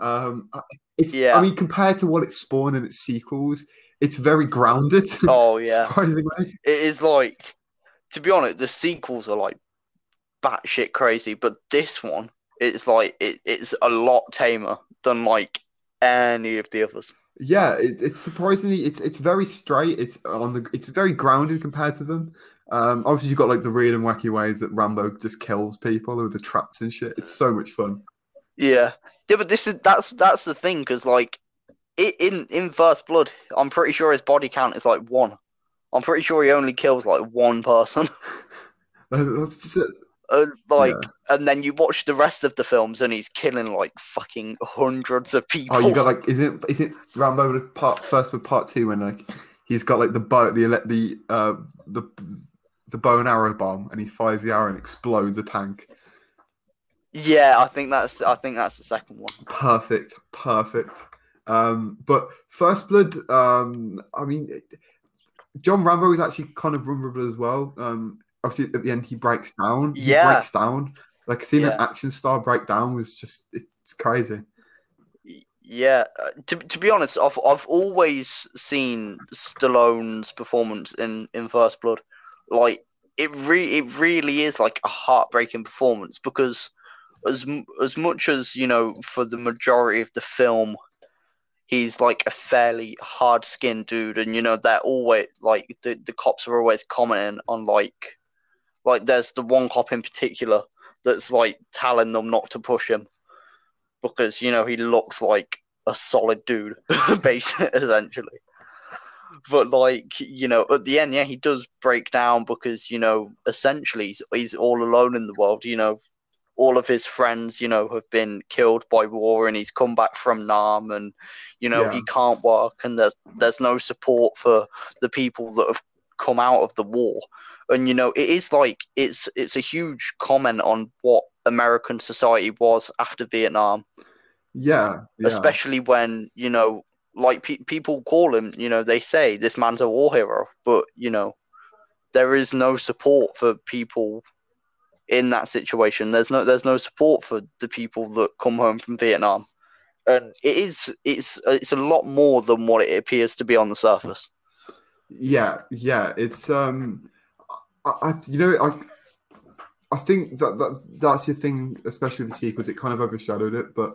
Um, it's Yeah. I mean compared to what it spawned in its sequels, it's very grounded. Oh yeah. surprisingly. It is like, to be honest, the sequels are like batshit crazy, but this one, it's like it, it's a lot tamer than like any of the others. Yeah, it, it's surprisingly it's it's very straight. It's on the it's very grounded compared to them. Um, obviously you've got like the weird and wacky ways that Rambo just kills people with the traps and shit. It's so much fun. Yeah, yeah, but this is that's that's the thing because like in in First Blood, I'm pretty sure his body count is like one. I'm pretty sure he only kills like one person. That's just it. Uh, like, Yeah. and then you watch the rest of the films, and he's killing like fucking hundreds of people. Oh, you got like is it is it Rambo the part first with part two when like he's got like the bow the the uh the the bow and arrow bomb and he fires the arrow and explodes a tank. yeah, I think that's I think that's the second one. Perfect, perfect. Um, but First Blood, um, I mean, John Rambo is actually kind of vulnerable as well. Um, obviously, at the end, he breaks down. He Yeah. breaks down. Like seeing an action star break down was just it's crazy. Yeah, uh, to to be honest, I've I've always seen Stallone's performance in in First Blood, like it re it really is like a heartbreaking performance because as as much as you know for the majority of the film, he's like a fairly hard skinned dude, and you know they're always like the the cops are always commenting on like like there's the one cop in particular that's like telling them not to push him because you know he looks like a solid dude, basically, essentially. But like you know, at the end, yeah, he does break down because you know, essentially, he's, he's all alone in the world. You know, all of his friends, you know, have been killed by war, and he's come back from Nam, and you know, Yeah. he can't work, and there's there's no support for the people that have come out of the war. And you know, it is like it's it's a huge comment on what American society was after Vietnam Yeah, yeah. especially when you know like pe- people call him, you know, they say this man's a war hero, but you know, there is no support for people in that situation. There's no there's no support for the people that come home from Vietnam, and it is it's it's a lot more than what it appears to be on the surface. Yeah, yeah, it's um, I, you know I. I think that, that that's the thing, especially with the sequels. It kind of overshadowed it, but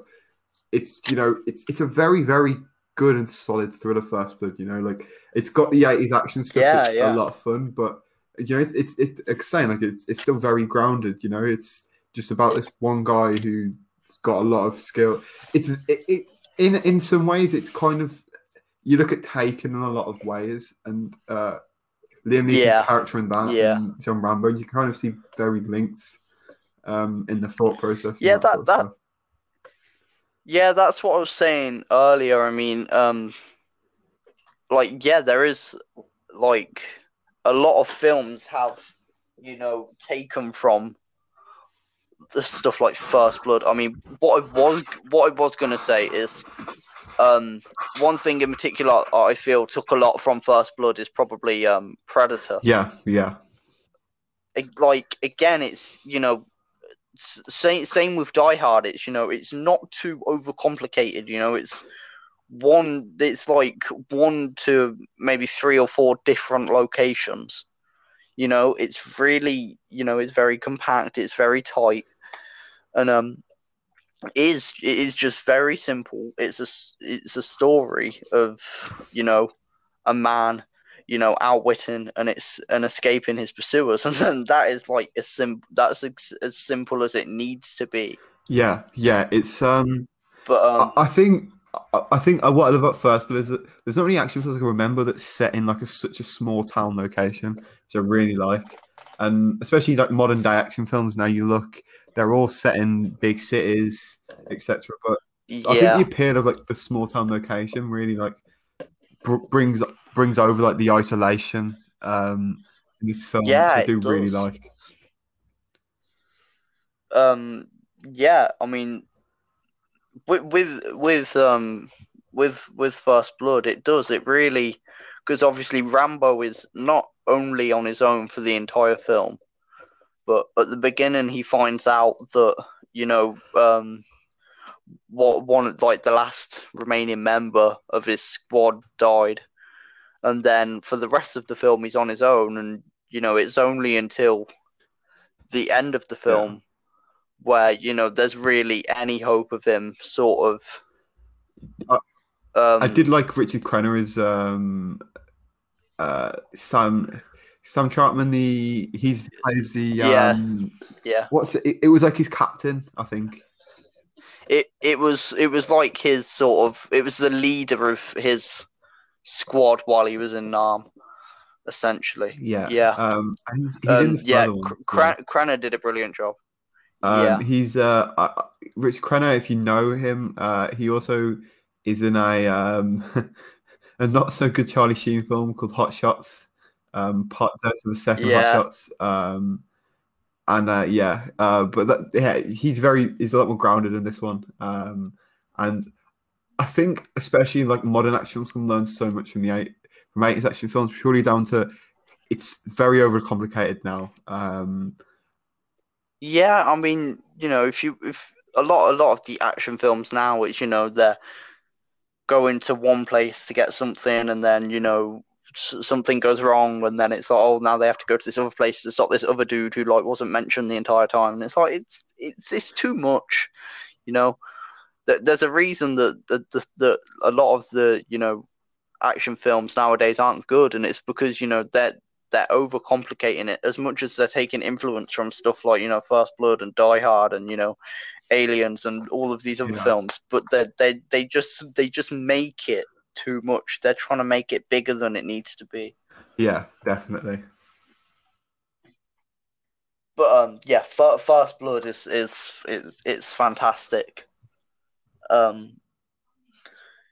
it's you know it's it's a very very good and solid thriller first blood you know like it's got the 80s action stuff Yeah, it's yeah. a lot of fun but you know it's it's it's, saying like it's it's still very grounded you know it's just about this one guy who's got a lot of skill it's it, it in in some ways it's kind of you look at taken in a lot of ways and uh Liam Neeson's Yeah. character in that Yeah. and John Rambo you kind of see very links um in the thought process Yeah, that- that- stuff. Yeah, that's what I was saying earlier. I mean, um, like, yeah, there is like a lot of films have, you know, taken from the stuff like First Blood. I mean, what I was what I was gonna say is, um, one thing in particular I feel took a lot from First Blood is probably um Predator. yeah yeah It- like again, it's you know, same same with Die Hard. It's you know, it's not too overcomplicated. You know, it's one. It's like one to maybe three or four different locations. You know, it's really you know, it's very compact. It's very tight, and um, is it is just very simple. It's a it's a story of you know, a man you know, outwitting and it's and escaping his pursuers, and then that is like as sim that's as, as simple as it needs to be. yeah yeah it's um But um, I, I think I, think uh, what I love about First Blood is that there's not many action films I can remember that's set in like a, such a small town location, which I really like, and especially like modern day action films. Now you look, they're all set in big cities, etc. But I think the appeal of like the small town location really like br- brings brings over like the isolation um in this film. which Yeah, I do really like. um, yeah. I mean, with with with um with with First Blood, it does it really because obviously Rambo is not only on his own for the entire film, but at the beginning he finds out that you know um what one like the last remaining member of his squad died. And then for the rest of the film he's on his own and you know it's only until the end of the film where you know there's really any hope of him sort of I- um I did like Richard Crenna as um, uh, Sam Sam Trautman. The he's plays the Yeah. um, yeah what's it? It was like his captain, I think. it it was it was like his sort of it was the leader of his squad while he was in Nam essentially Yeah, Yeah. Um, and he's, he's in um, yeah Cr- as well. Cran- Cranner did a brilliant job Um, yeah. he's uh, uh, Rich Crenna. If you know him, uh, he also is in a um, a not so good Charlie Sheen film called Hot Shots. Um, part of the second Yeah. Hot Shots. Um, and uh, yeah, uh, but that, yeah, he's very he's a lot more grounded in this one. Um, and I think especially in like modern action films can learn so much from the eight from 80s action films purely down to it's very overcomplicated now. Um, Yeah, I mean, you know, if you if a lot a lot of the action films now, it's you know they're going to one place to get something, and then you know something goes wrong, and then it's like, oh, now they have to go to this other place to stop this other dude who like wasn't mentioned the entire time, and it's like it's it's it's too much, you know. There's a reason that that that, that a lot of the you know action films nowadays aren't good, and it's because you know they're they're overcomplicating it as much as they're taking influence from stuff like you know First Blood and Die Hard and you know Aliens and all of these other Yeah. films, but they they they just they just make it too much. They're trying to make it bigger than it needs to be. yeah, definitely. But um, yeah, Fir- First Blood is is is it's fantastic. Um,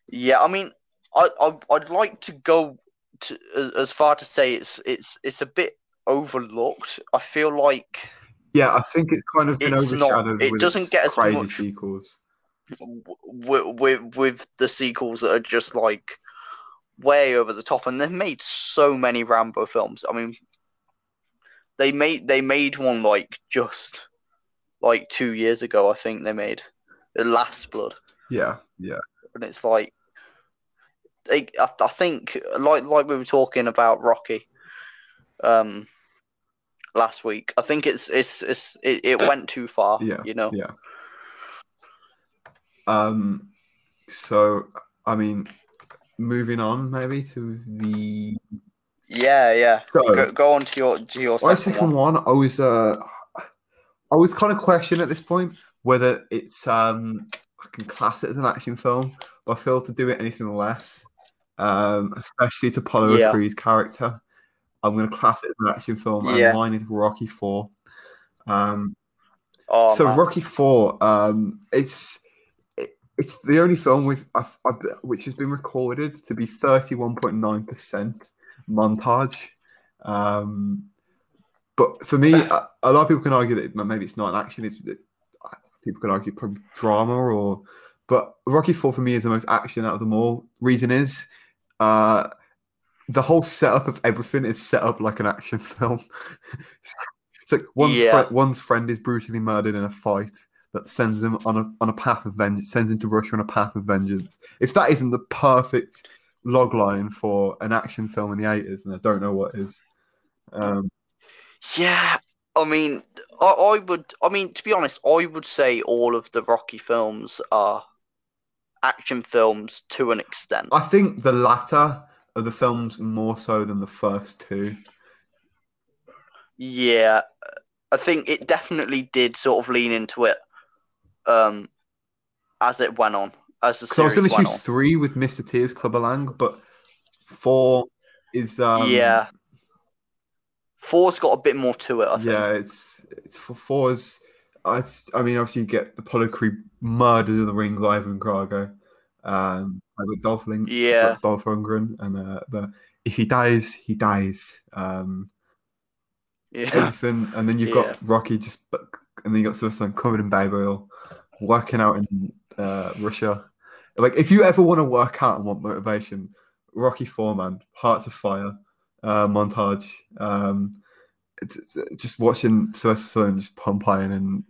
yeah, I mean, I, I I'd like to go to as, as far to say it's it's it's a bit overlooked. I feel like Yeah, I think it's kind of been It's not- overshadowed it with doesn't get as crazy much- sequels. With, with with the sequels that are just like way over the top, and they've made so many Rambo films. I mean, they made they made one like just like two years ago. I think they made the Last Blood, Yeah, yeah, and it's like they. I, I think like like we were talking about Rocky, um, last week. I think it's it's it's it, it went too far. Yeah, you know. yeah. Um, so I mean, moving on maybe to the Yeah, yeah. So- go, go on to your to your my second, second one. one. I was uh, I was kind of questioning at this point whether it's um, I can class it as an action film, but I feel to do it anything less, um, especially to Apollo Yeah. Creed's character. I'm going to class it as an action film, and Yeah. mine is Rocky Four. Um, Oh, so man. Rocky Four, um, it's it, it's the only film with which has been recorded to be thirty one point nine percent montage. Um, but for me, a, a lot of people can argue that maybe it's not an action. It's it, people can argue probably drama or. But Rocky Four for me is the most action out of them all. Reason is, uh, the whole setup of everything is set up like an action film. it's like one's Yeah. fri- one's friend is brutally murdered in a fight that sends him on a on a path of vengeance, sends him to Russia on a path of vengeance. If that isn't the perfect log line for an action film in the eighties, then I don't know what is. Um, Yeah, I mean, I, I would. I mean, to be honest, I would say all of the Rocky films are action films to an extent. I think the latter of the films more so than the first two. Yeah, I think it definitely did sort of lean into it, um, as it went on, as the So I was going to choose three with Mr. T's Clubber Lang, but four is um, yeah, four's got a bit more to it. I think. yeah. It's it's for fours. It's, I mean, obviously you get the Apollo Creed murdered in the ring, with Ivan Drago, um, with Dolph Ling, Yeah. Dolph Lundgren, and uh, the if he dies, he dies. Um, yeah, everything, and then you've Yeah. got Rocky just, and then you got Sylvester covered in baby oil, working out in uh, Russia. Like, if you ever want to work out and want motivation, Rocky Four, man, Hearts on Fire uh, montage. Um, it's, it's just watching Sylvester Stallone just pump iron and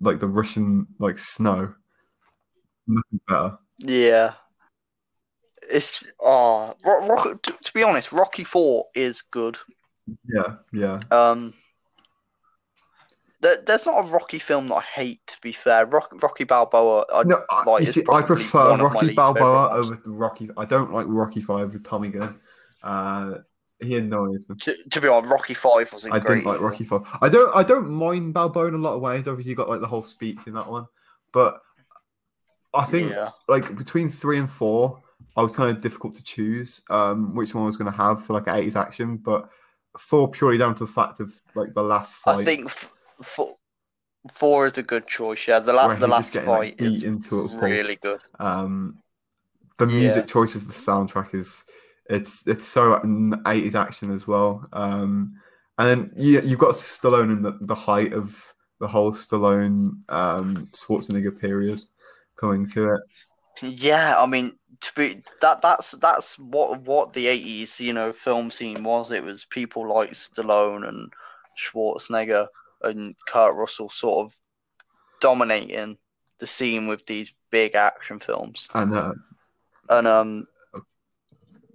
like the Russian like snow. Nothing better. yeah. It's oh, Ro- Ro- to, to be honest, Rocky Four is good. Yeah, yeah. Um, there's not a Rocky film that I hate. To be fair, Rock, Rocky Balboa. I, No, I, like, you it's see, I prefer one of my Rocky Balboa over the Rocky. I don't like Rocky Five with Tommy Gunn. Uh, he annoys me. to, to be honest, Rocky Five wasn't I great. didn't like. Rocky Five. I don't. I don't mind Balboa in a lot of ways. Obviously, you got like the whole speech in that one, but I think yeah, like between three and four, I was kind of difficult to choose um, which one I was going to have for like eighties action. But four purely down to the fact of like the last fight. I think f- four, four is a good choice. Yeah, the la- the last getting, like, fight is really good. Um, the Yeah. music choices, the soundtrack is it's it's so eighties action as well. Um, and then you you've got Stallone in the, the height of the whole Stallone um, Schwarzenegger period coming to it. Yeah, I mean, to be that that's that's what what the eighties you know film scene was. It was people like Stallone and Schwarzenegger and Kurt Russell sort of dominating the scene with these big action films. And uh, And um,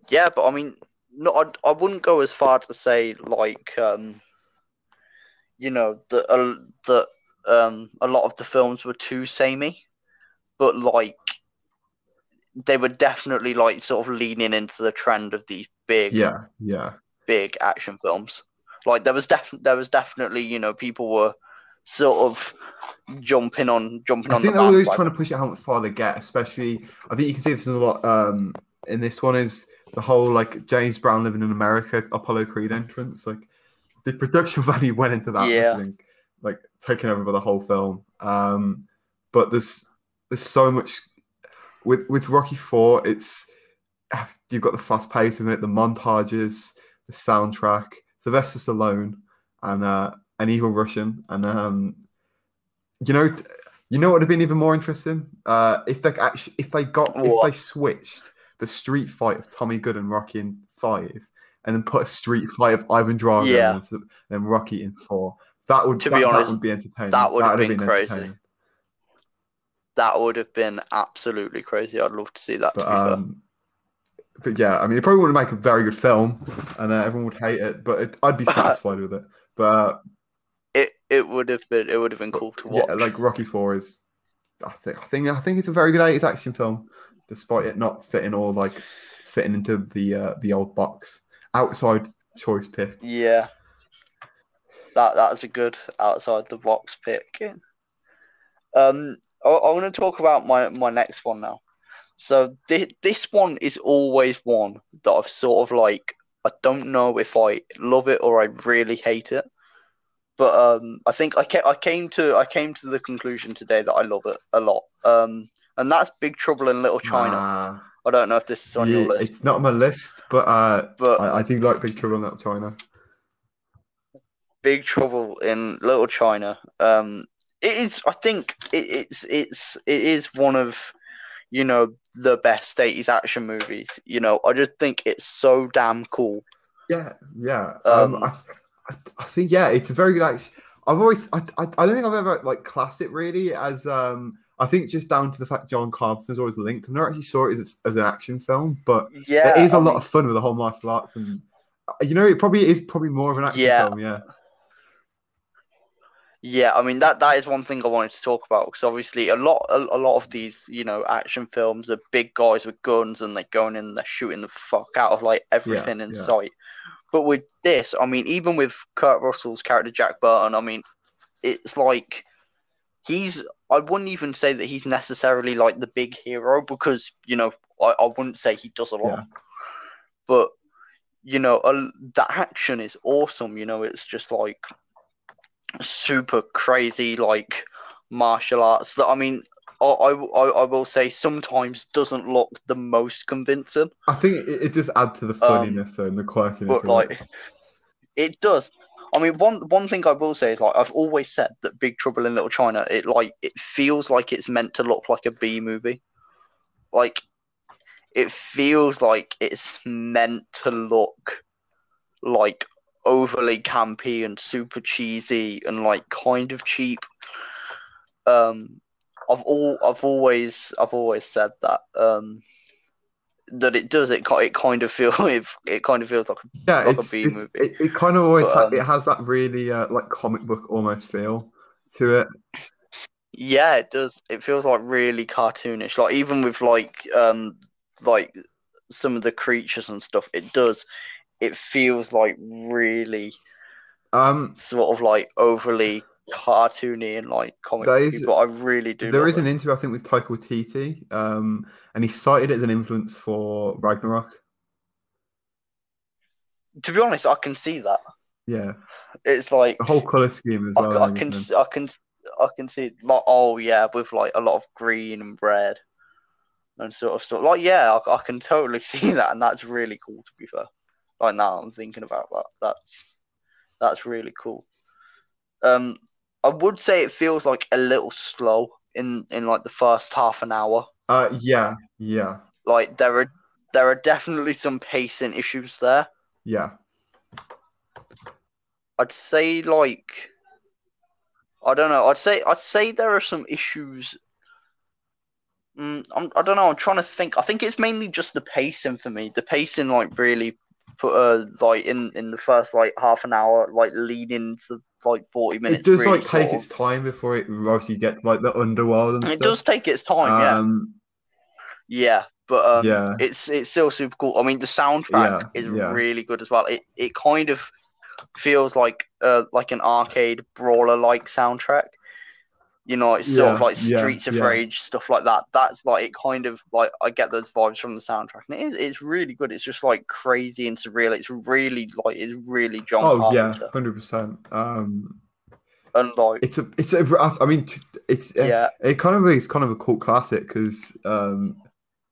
yeah, but I mean, no, I I wouldn't go as far to say like um, you know, that uh, that um a lot of the films were too samey, but like they were definitely like sort of leaning into the trend of these big yeah, yeah, big action films. Like there was def- there was definitely you know people were sort of jumping on jumping I on think the they're always bandwagon. trying to push it how far they get. Especially, I think you can see this in a lot. Um, in this one is the whole like James Brown living in America Apollo Creed entrance. Like the production value went into that. Yeah. I like taking over the whole film. Um, but there's there's so much with with Rocky Four. It's you've got the fast pace of it, the montages, the soundtrack, Sylvester Stallone, and uh, an evil Russian, and um, you know, t- You know what would have been even more interesting? Uh, if they actually, if they got, if they switched the street fight of Tommy Good and Rocky in five, and then put a street fight of Ivan Drago Yeah. and then Rocky in four, that would To that, be that honest, would be entertaining. that would have That'd been crazy. That would have been absolutely crazy. I'd love to see that. To But be fair. But yeah, I mean, it probably wouldn't make a very good film, and uh, everyone would hate it. But it, I'd be satisfied with it. But uh, it it would have been it would have been cool to watch. yeah, like Rocky Four is, I think, I think, I think it's a very good eighties action film, despite it not fitting all like fitting into the uh, the old box. Outside choice pick. Yeah. That that's a good outside the box pick. Um, I, I want to talk about my my next one now. So thi- this one is always one that I've sort of like. I don't know if I love it or I really hate it, but um, I think I ca- I came to I came to the conclusion today that I love it a lot. Um, and that's Big Trouble in Little China. Ah, I don't know if this is on yeah, your list, It's not on my list, but uh, but I, I do like Big Trouble in Little China. Big Trouble in Little China. Um, it is. I think it, it's it's it is one of you know the best eighties action movies. You know, I just think it's so damn cool. Yeah, yeah. Um, Um, I, I, I think yeah, it's a very good action. I've always, I, I, I don't think I've ever like classed it really as. um I think just down to the fact John Carpenter's always linked. I never actually saw it as, as an action film, but Yeah, it is a I lot mean, of fun with the whole martial arts, and you know, it probably is probably more of an action Yeah. film. Yeah, Yeah, I mean that that is one thing I wanted to talk about because obviously a lot a, a lot of these you know action films are big guys with guns and they're going in they're shooting the fuck out of like everything in yeah. sight. But with this, I mean, even with Kurt Russell's character Jack Burton, I mean, it's like he's I wouldn't even say that he's necessarily like the big hero because you know I, I wouldn't say he does a lot, Yeah. but you know a, the action is awesome. You know, it's just like super crazy like martial arts that I mean I, I, I will say sometimes doesn't look the most convincing, I think it, it just adds to the funniness though, and the quirkiness. Um, but of it. like it does. I mean, one one thing I will say is like I've always said that Big Trouble in Little China, it like it feels like it's meant to look like a B movie. Like it feels like it's meant to look like overly campy and super cheesy and like kind of cheap. Um, I've all I've always I've always said that um that it does it it kind of feel it, it kind of feels like yeah, like a B it's- movie. It, it kind of always But, um, it has that really uh, like comic book almost feel to it. Yeah, it does. It feels like really cartoonish. Like even with like um like some of the creatures and stuff, it does. It feels like really Um, sort of like overly cartoony and like comic is- but I really do. There is it. an interview I think with Taika Waititi, um, and he cited it as an influence for Ragnarok. To be honest, I can see that. Yeah, It's like the whole color scheme as I, well. I can. I can I can see like oh yeah, with like a lot of green and red and sort of stuff. Like yeah, I, I can totally see that, and that's really cool. To be fair, like now I'm thinking about that. That's that's really cool. Um, I would say it feels like a little slow in in like the first half an hour. Uh, yeah, yeah, Like there are there are definitely some pacing issues there. yeah. I'd say like I don't know. I'd say I'd say there are some issues. Mm, I'm, I don't know. I'm trying to think. I think it's mainly just the pacing for me. The pacing like really put uh like in in the first like half an hour like lead into like forty minutes. It does really like take its time before it obviously gets like the underworld and It stuff. does take its time. yeah, Um, yeah. But um, yeah, it's it's still super cool. I mean, the soundtrack Yeah, is yeah. really good as well. It it kind of feels like uh like an arcade brawler like soundtrack. You know, it's sort of Yeah, like yeah, Streets of yeah. Rage stuff like that. That's like it kind of like I get those vibes from the soundtrack, and it is it's really good. It's just like crazy and surreal. It's really like it's really John oh yeah, hundred percent. Um, and like it's a, it's a. I mean, it's yeah, it kind of is kind of a cult classic because um,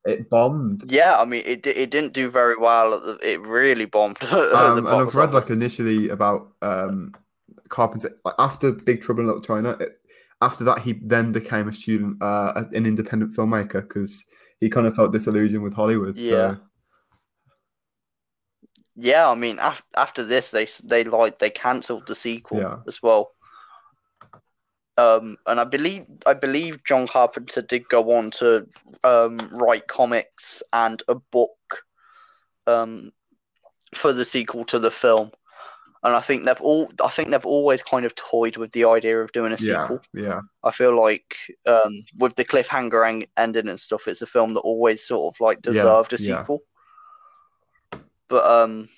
it bombed. yeah. I mean, it it didn't do very well. At the, it really bombed. Um, and I've read like initially about um, Carpenter like after Big Trouble in Little China. It, after that, he then became a student, uh, an independent filmmaker because he kind of felt disillusioned with Hollywood. Yeah. So, Yeah, I mean, af- after this, they they like they cancelled the sequel Yeah. as well. Um, and I believe I believe John Carpenter did go on to um, write comics and a book um, for the sequel to the film. And I think they've all I think they've always kind of toyed with the idea of doing a sequel. yeah, yeah. I feel like um, with the cliffhanger en- ending and stuff, it's a film that always sort of like Yeah, deserved a yeah. sequel. But um,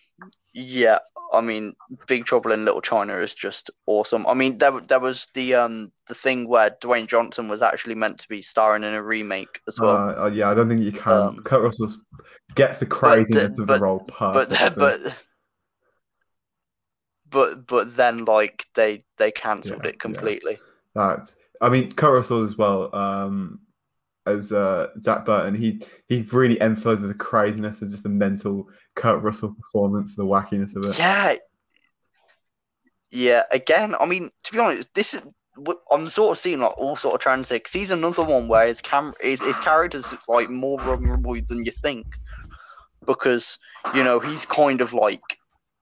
yeah, I mean, Big Trouble in Little China is just awesome. I mean, there there was the um the thing where Dwayne Johnson was actually meant to be starring in a remake as well. uh, uh, yeah. I don't think you can. Um, Kurt Russell gets the craziness of but- the role perfect. but but but but then like they they cancelled Yeah, it completely. That's, I mean, Kurt Russell as well um, as uh, Jack Burton. He he really emphasizes the craziness of just the mental Kurt Russell performance, the wackiness of it. Yeah. Yeah, again, I mean, to be honest, this is I'm sort of seeing like all sort of here. 'cause he's another one where his cam his, his character's like more vulnerable than you think, because you know he's kind of like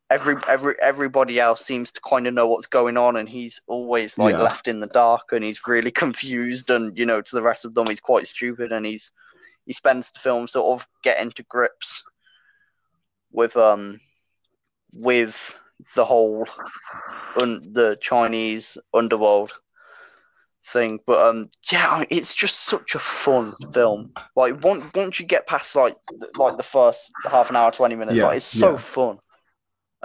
every every everybody else seems to kind of know what's going on, and he's always like Yeah. left in the dark, and he's really confused, and you know to the rest of them he's quite stupid, and he's he spends the film sort of getting to grips with um with the whole un- the Chinese underworld thing. But um, yeah, I mean, it's just such a fun film. Like once once you get past like like the first half an hour, twenty minutes, Yeah, like it's so yeah. fun,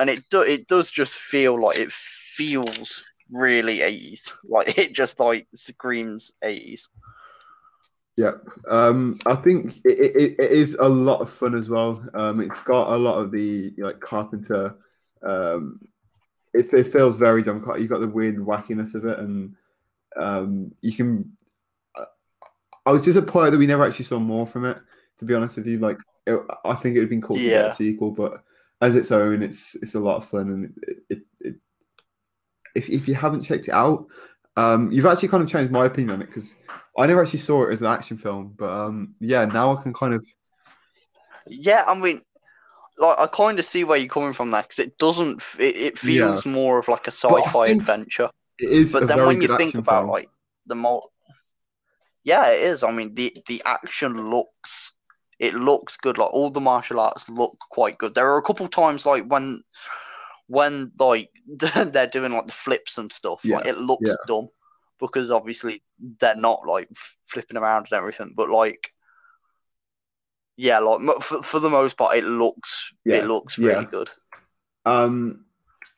and it do it does just feel like it feels really eighties. Like it just like screams eighties. Um, I think it, it, it is a lot of fun as well. Um, it's got a lot of the like Carpenter. Um, it, it feels very John Carter. You've got the weird wackiness of it, and um, you can. I was disappointed that we never actually saw more from it. To be honest with you, like it, I think it would have been cool to get a sequel, but as its own, it's it's a lot of fun, and it, it, it if if you haven't checked it out, um, you've actually kind of changed my opinion on it because I never actually saw it as an action film, but um, yeah, now I can kind of Yeah, I mean, like I kind of see where you're coming from there because it doesn't. It, it feels more of like a sci-fi adventure. it is. But then when you think about film. like the more, yeah, it is. I mean, the the action looks it looks good. Like all the martial arts look quite good. There are a couple times like when when like they're doing like the flips and stuff. Like it looks yeah. dumb because obviously they're not like flipping around and everything. But like. Yeah, like for, for the most part, it looks Yeah, it looks really yeah. good. Um,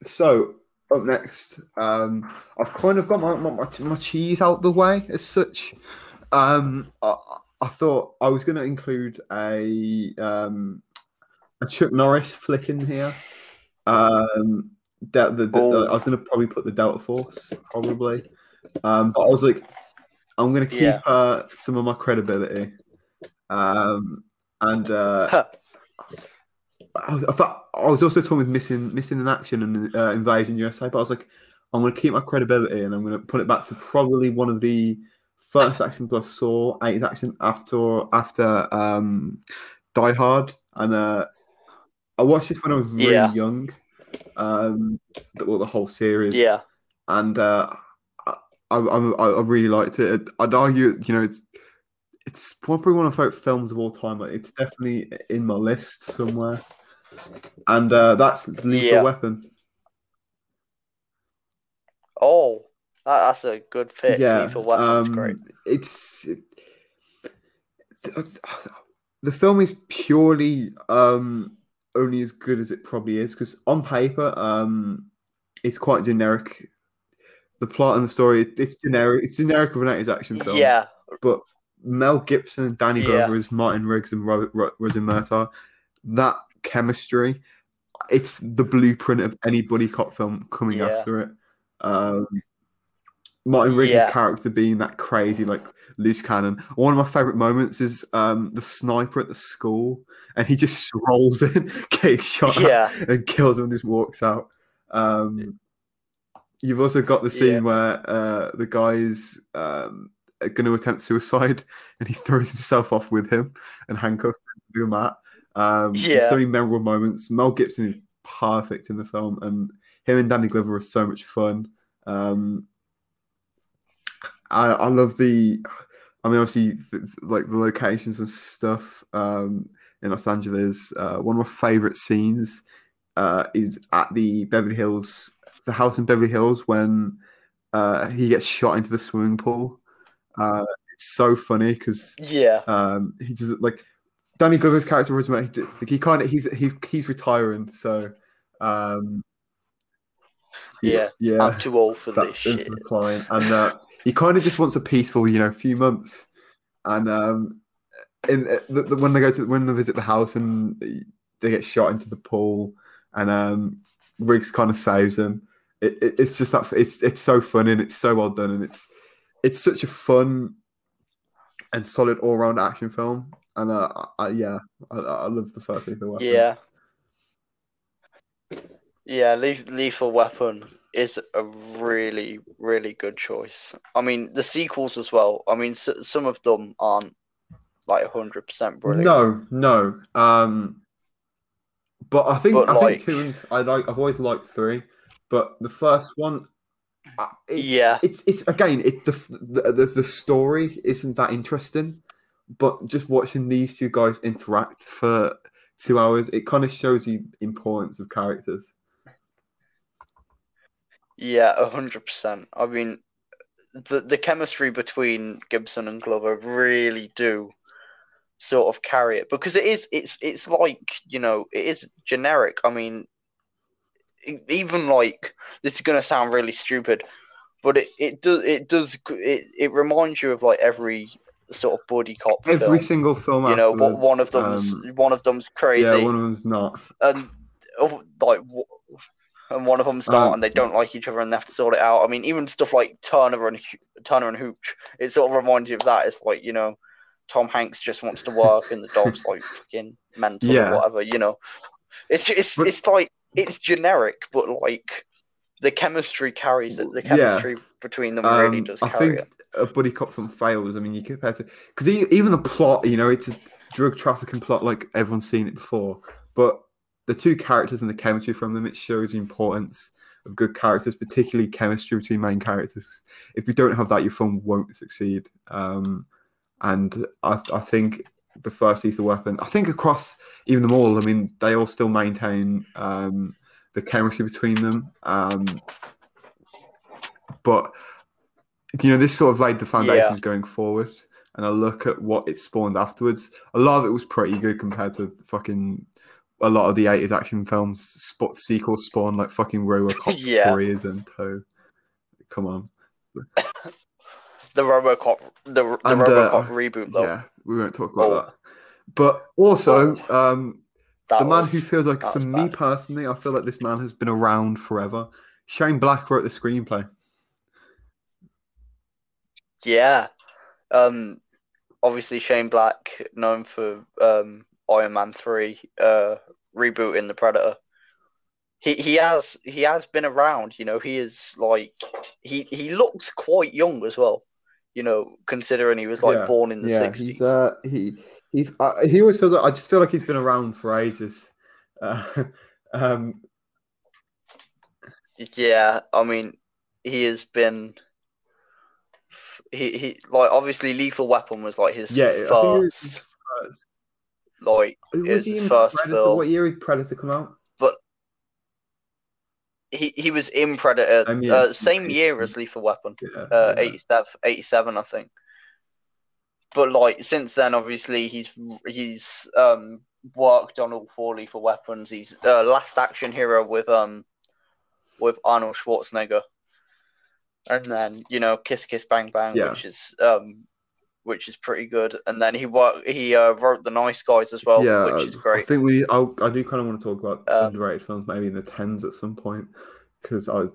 so up next, um, I've kind of got my, my, my, my cheese out the way as such. Um, I, I thought I was going to include a um, a Chuck Norris flick in here. Um, that the, the, Oh. I was going to probably put the Delta Force probably, um, but I was like, I'm going to keep Yeah. uh, some of my credibility. Um, and uh, I was, I, thought, I was also talking with missing missing in action and uh, invasion USA, but I was like, I'm going to keep my credibility and I'm going to put it back to probably one of the first action plus saw eight action after after um, Die Hard, and uh, I watched this when I was really Yeah. young. Um, the, well, the whole series, yeah, and uh, I, I, I I really liked it. I'd argue, you know, it's it's probably one of my favorite films of all time. Like, it's definitely in my list somewhere, and uh, that's Lethal Yeah. Weapon. Oh, that, that's a good pick. yeah, Lethal Weapon's um, great. It's it, the film is purely um, only as good as it probably is because on paper, um, it's quite generic. The plot and the story, it's generic. It's generic of an 80s action film. Yeah, but Mel Gibson and Danny Yeah. Glover as Martin Riggs and Robert Murtaugh, that chemistry, it's the blueprint of any buddy cop film coming Yeah. after it. Um, Martin Riggs' Yeah. character being that crazy, like loose cannon. One of my favorite moments is um, the sniper at the school, and he just rolls in, gets shot at, yeah, and kills him and just walks out. Um, you've also got the scene Yeah. where uh, the guy's um, going to attempt suicide, and he throws himself off with him and handcuffs him to. Um, Yeah. so many memorable moments. Mel Gibson is perfect in the film, and him and Danny Glover are so much fun. Um, I, I love the, I mean, obviously, like the locations and stuff um, in Los Angeles. Uh, one of my favorite scenes uh, is at the Beverly Hills, the house in Beverly Hills when uh, he gets shot into the swimming pool. Uh, it's so funny because Yeah. um, he does it like Danny Glover's character was like he kind of he's he's he's retiring, so um, Yeah. yeah, I'm too old for that this shit. line, and uh, he kind of just wants a peaceful, you know, few months, and um, in uh, the, the, when they go to when they visit the house and they get shot into the pool, and um, Riggs kind of saves them. It, it, it's just that it's it's so fun and it's so well done and it's it's such a fun and solid all round action film. And uh, I, yeah, I, I love the first Lethal Weapon. Yeah. Yeah, Le- Lethal Weapon is a really, really good choice. I mean, the sequels as well. I mean, some of them aren't like 100% brilliant. No, no. Um, but I think But, I like- think two and th- I like. I've always liked three, but the first one, uh, it, Yeah, it's it's again it the, the the the story isn't that interesting, but just watching these two guys interact for two hours, it kind of shows you importance of characters. Yeah, 100%. I mean, the, the chemistry between Gibson and Glover really do sort of carry it because it is it's it's like you know it is generic i mean even like this is going to sound really stupid but it, it does it does it, it reminds you of like every sort of buddy cop Every film. single film, you know what one of them's um, one of them's crazy yeah, one of them's not. and oh, like and one of them's not, Um, and they don't like each other, and they have to sort it out. I mean, even stuff like Turner and Turner and Hooch, it sort of reminds you of that. It's like you know, Tom Hanks just wants to work, and the dog's like fucking mental Yeah. or whatever. You know, it's it's But- it's like it's generic, but like the chemistry carries it. The Yeah. chemistry between them really Um, does I carry think it. a buddy cop film fails. I mean, you compare to because even the plot, you know, it's a drug trafficking plot like everyone's seen it before. But the two characters and the chemistry from them, it shows the importance of good characters, particularly chemistry between main characters. If you don't have that, your film won't succeed. Um, and I, I think the first Lethal Weapon, I think across even them all, I mean, they all still maintain um, the chemistry between them. Um, but you know, this sort of laid the foundations going forward. And I look at what it spawned afterwards. A lot of it was pretty good compared to fucking a lot of the 80s action films. Spot sequels spawn like fucking Robocop Yeah. 3 and two. Come on. The RoboCop, the, the And, uh, RoboCop reboot though. Yeah, we won't talk about Oh. that. But also, um, the man who feels like, for me bad. personally, I feel like this man has been around forever. Shane Black wrote the screenplay. Yeah. Um obviously Shane Black known for um Iron Man 3 uh rebooting the Predator. He he has he has been around, you know, he is like he he looks quite young as well. You know, considering he was like Yeah. born in the yeah, 60s. he's uh, he he uh, he always feels like I just feel like he's been around for ages. Uh, um, Yeah, I mean, he has been. He he like obviously Lethal Weapon was like his yeah, I it was his first. Like Was his first Predator? film. What year did Predator come out? But he he was in Predator I mean, uh, same year as Lethal Weapon, Yeah, uh, yeah. 87, 87, I think. But like since then, obviously he's he's um worked on all four Lethal Weapons. He's uh, Last Action Hero with um with Arnold Schwarzenegger, and then you know Kiss Kiss Bang Bang, Yeah. which is um which is pretty good. And then he worked he uh, wrote The Nice Guys as well, yeah, which is great. I think we. I, I do kind of want to talk about Um, underrated films, maybe in the tens at some point, because I was.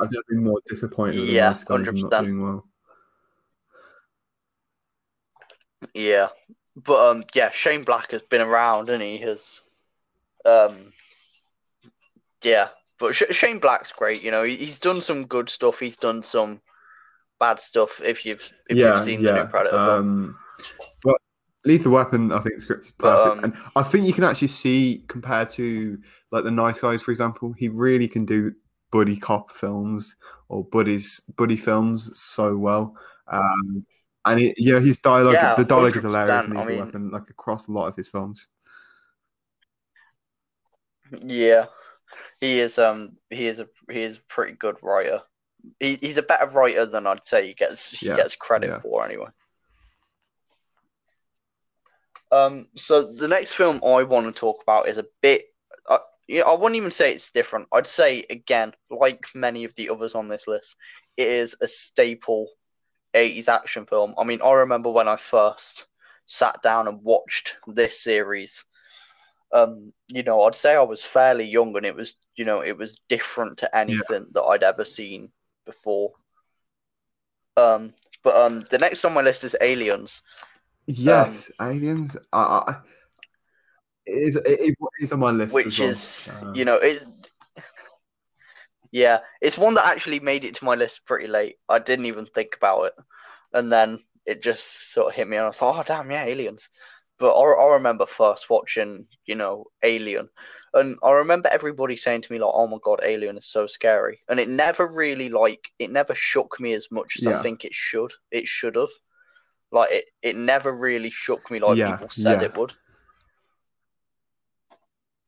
I've been more disappointed with Yeah, the Nice Guys and not 100%. doing well. Yeah, but um, yeah, Shane Black has been around, and he has, um, yeah, But Sh- Shane Black's great. You know, he's done some good stuff. He's done some bad stuff. If you've if yeah, you've seen yeah. the new Predator. Um, but Lethal Weapon, I think, the script is But, perfect, um, and I think you can actually see compared to like the Nice Guys, for example, he really can do buddy cop films or buddies buddy films so well. Um, and it, yeah, his dialogue, Yeah, the dialogue is hilarious 100%, in I Lethal mean- Weapon, like across a lot of his films. yeah, he is. Um, he is a he is a pretty good writer. He, he's a better writer than I'd say he gets he Yeah, gets credit yeah. for anyway. Um, so the next film I want to talk about is a bit. Uh, yeah, I wouldn't even say it's different. I'd say again, like many of the others on this list, it is a staple 80s action film. I mean, I remember when I first sat down and watched this series. Um, you know, I'd say I was fairly young, and it was, you know, it was different to anything that I'd ever seen before. Um, but um, the next on my list is Aliens. Yes, Aliens. I, I, it is it, it is on my list, which well. is Uh, you know it yeah it's one that actually made it to my list pretty late i didn't even think about it and then it just sort of hit me and i thought oh damn yeah aliens but I, I remember first watching you know alien and i remember everybody saying to me like oh my god alien is so scary and it never really like it never shook me as much as i think it should it should have like it, it never really shook me like Yeah, people said yeah. it would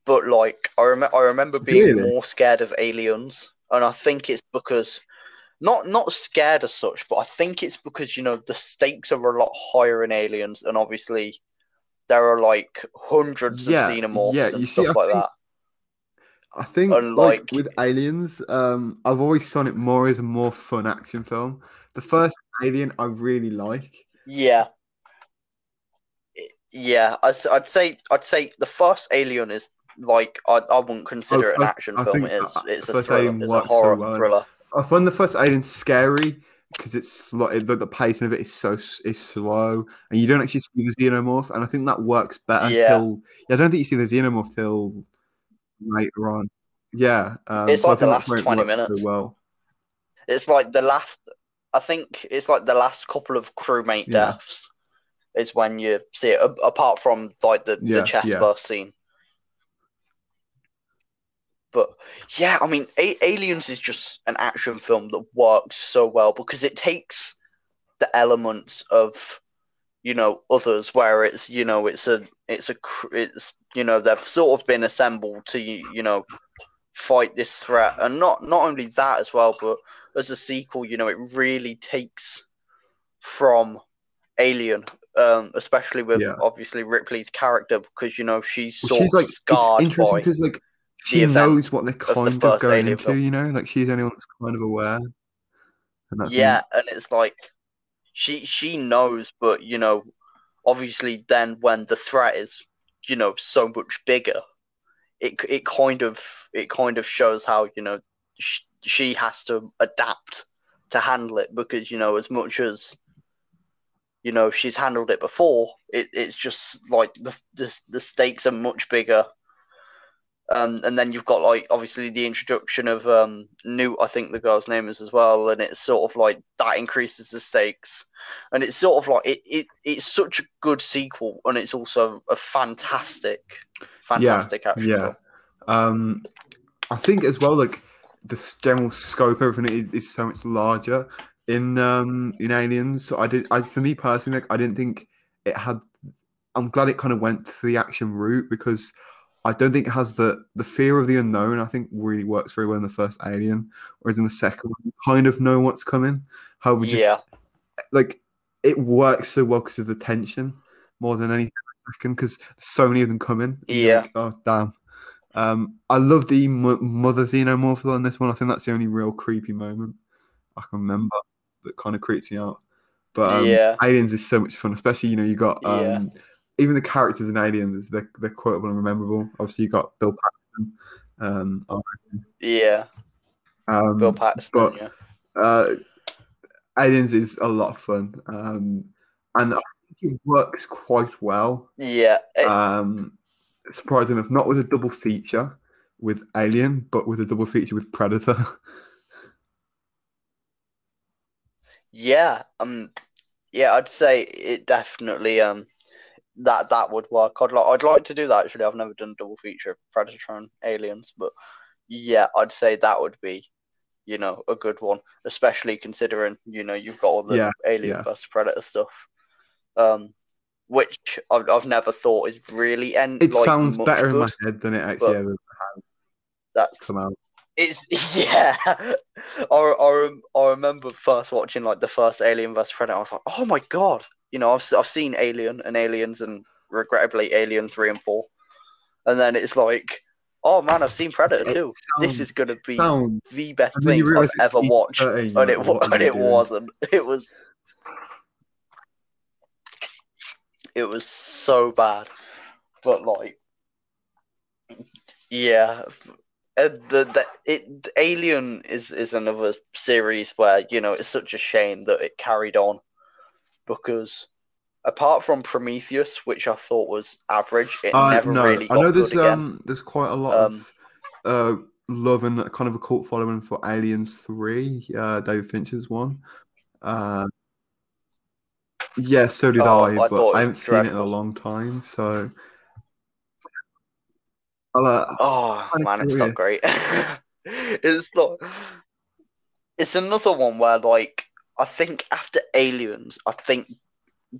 but like I remember, I remember being Really? more scared of aliens, and I think it's because not not scared as such, but I think it's because you know the stakes are a lot higher in aliens, and obviously there are like hundreds Yeah, of xenomorphs yeah, and see, stuff I like think- that. I think And, like, with Aliens, um, I've always seen it more as a more fun action film. The first Alien I really like. Yeah, yeah. I'd, I'd say I'd say the first Alien is like I, I wouldn't consider it an action I film. It's uh, it's a first thriller. It's a works so horror well. thriller. I find the first Alien scary because it's like the, the pacing of it is so is slow, and you don't actually see the xenomorph, and I think that works better Yeah. till. Yeah, I don't think you see the xenomorph till later on. Yeah, um, It's so like the last that's where it 20 works so minutes. well. It's like the last. I think it's like the last couple of crewmate Yeah. deaths is when you see it. Apart from like the Yeah, the chest yeah. burst scene. But yeah, I mean, A- Aliens is just an action film that works so well because it takes the elements of you know others where it's you know it's a it's a it's you know they've sort of been assembled to you know fight this threat and not not only that as well but as a sequel you know it really takes from alien um especially with Yeah. obviously ripley's character because you know she's Well, sort she's like of it's scarred interesting by because like she event knows what they're the kind of going into, film. you know, like she's the only one that's kind of aware. And yeah and it's like she she knows but you know obviously then when the threat is you know so much bigger it it kind of it kind of shows how you know sh- she has to adapt to handle it because you know as much as you know she's handled it before it, it's just like the, the the stakes are much bigger um, and then you've got like obviously the introduction of um, Newt, I think the girl's name is as well, and it's sort of like that increases the stakes, and it's sort of like it, it it's such a good sequel, and it's also a fantastic, fantastic action yeah. Um, I think as well, like the general scope, everything is, is so much larger in um in Aliens. So I did, I for me personally, like I didn't think it had. I'm glad it kind of went to the action route because I don't think it has the the fear of the unknown. I think really works very well in the first Alien, whereas in the second one, you kind of know what's coming. However, just yeah, like it works so well because of the tension more than anything because so many of them come in. Yeah. like, oh damn. Um, I love the mo- mother xenomorph on this one. I think that's the only real creepy moment I can remember that kind of creeps me out. But um, Yeah. Aliens is so much fun, especially you know you got um, Yeah. Even the characters in Aliens they're they're quotable and memorable. Obviously you got Bill Paxton. Um, yeah, um, Bill Paxton. but- yeah, uh, Aliens is a lot of fun, um, and I think it works quite well. yeah, it- Um, surprising enough, not with a double feature with Alien, but with a double feature with Predator. Yeah, um, yeah, I'd say it definitely um that that would work. I'd like I'd like to do that actually. I've never done a double feature of Predator and Aliens, but yeah, I'd say that would be, you know, a good one, especially considering you know you've got all the Yeah, Alien yeah. versus Predator stuff, um, which I've I've never thought is really and It like, sounds better in my head than it actually ever has. That's come out. It's yeah. I, I, I remember first watching like the first Alien vs Predator. I was like, oh my god! You know, I've I've seen Alien and Aliens and regrettably Alien three and four, and then it's like, oh man, I've seen Predator too. This is gonna be sounds the best and thing I've ever watched, and it like, wa- what are and it doing? wasn't. It was it was so bad, but like, yeah. Uh, the, the it Alien is is another series where you know it's such a shame that it carried on because apart from Prometheus, which I thought was average, it Uh, never no, really I got know there's good again. um there's quite a lot Um, of uh love and kind of a cult following for Aliens Three, uh David Fincher's one. Uh, yeah, so did Oh, I, I but I haven't seen it in a long time, so uh, Oh man, it's not great. it's not. It's another one where, like, I think after Aliens, I think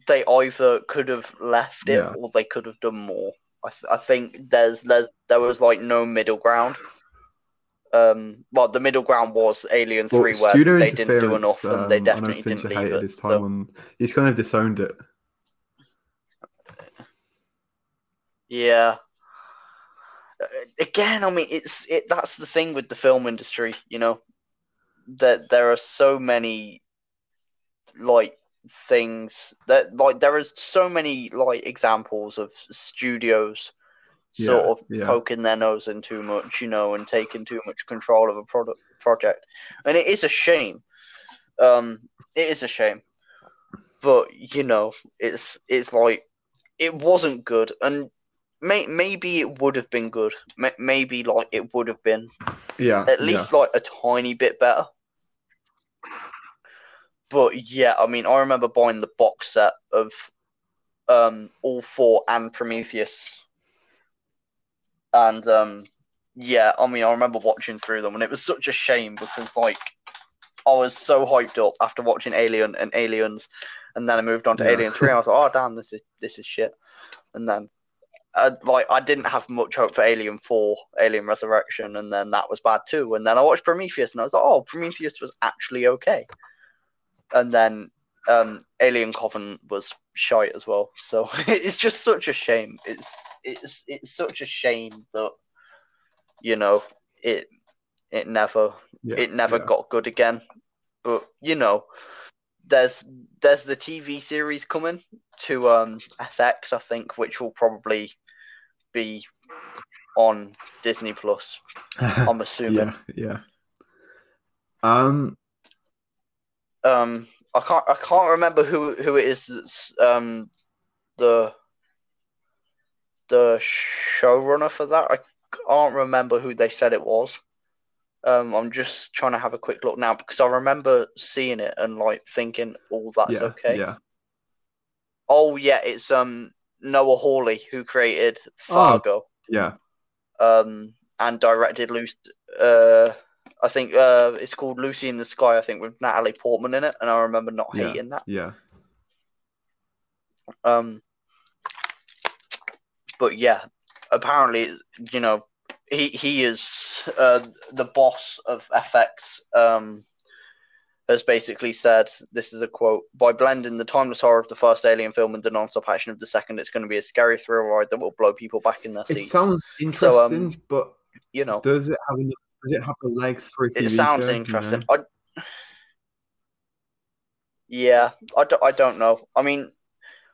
they either could have left it Yeah. or they could have done more. I, th- I think there's there's there was like no middle ground. Um, well, the middle ground was Alien well, Three, where they didn't do enough, and they um, definitely didn't leave it. his time So, on. He's kind of disowned it. yeah. Uh, Again, I mean, it's it. That's the thing with the film industry, you know, that there are so many like things that like there is so many like examples of studios sort Yeah, of yeah. poking their nose in too much, you know, and taking too much control of a product project, and it is a shame. Um, it is a shame, but you know, it's it's like it wasn't good, and may, maybe it would have been good. May, maybe like it would have been Yeah, at yeah. least like a tiny bit better. But yeah, I mean, I remember buying the box set of um all four and Prometheus, and um yeah, I mean, I remember watching through them, and it was such a shame because like I was so hyped up after watching Alien and Aliens, and then I moved on to Yeah. Alien Three. I was like, oh damn, this is this is shit, and then. Like I didn't have much hope for Alien Four, Alien Resurrection, and then that was bad too. And then I watched Prometheus, and I was like, "Oh, Prometheus was actually okay." And then um, Alien Covenant was shite as well. So it's just such a shame. It's it's it's such a shame that you know it it never yeah, it never yeah. got good again. But you know, there's there's the TV series coming to um FX, I think, which will probably be on Disney Plus. I'm assuming. yeah, yeah. Um, Um, I can't I can't remember who who it is that's um the the showrunner for that. I can't remember who they said it was. Um, I'm just trying to have a quick look now because I remember seeing it and like thinking, "Oh, that's yeah, okay." yeah. Oh yeah, it's um Noah Hawley who created Oh. Fargo. Yeah, um, and directed Lucy. Uh, I think uh, it's called Lucy in the Sky. I think with Natalie Portman in it, and I remember not Yeah. hating that. yeah, Um, but yeah, apparently, you know, he he is uh, the boss of FX. Um, has basically said this is a quote by blending the timeless horror of the first Alien film and the non-stop action of the second. It's going to be a scary thrill ride that will blow people back in their seats. it sounds So, um, interesting, but you know, does it have enough, does it have the legs for a TV it sounds show, you interesting. know? I, yeah, I, do, I don't know. I mean,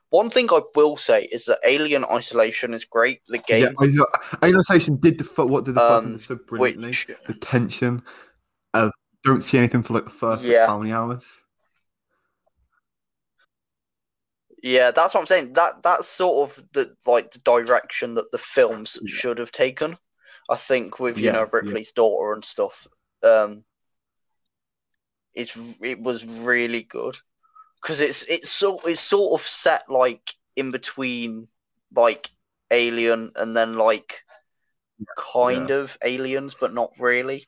one thing I will say is that Alien Isolation is great. The game, Yeah, Alien Isolation did the fu- what did the Um, so brilliantly? which The tension of don't see anything for like the first like, Yeah. how many hours? yeah, that's what I'm saying. That that's sort of the like the direction that the films should have taken. I think with you Yeah, know yeah. Ripley's daughter and stuff, um, it's it was really good because it's it's so it's sort of set like in between like Alien and then like kind of Aliens, but not really.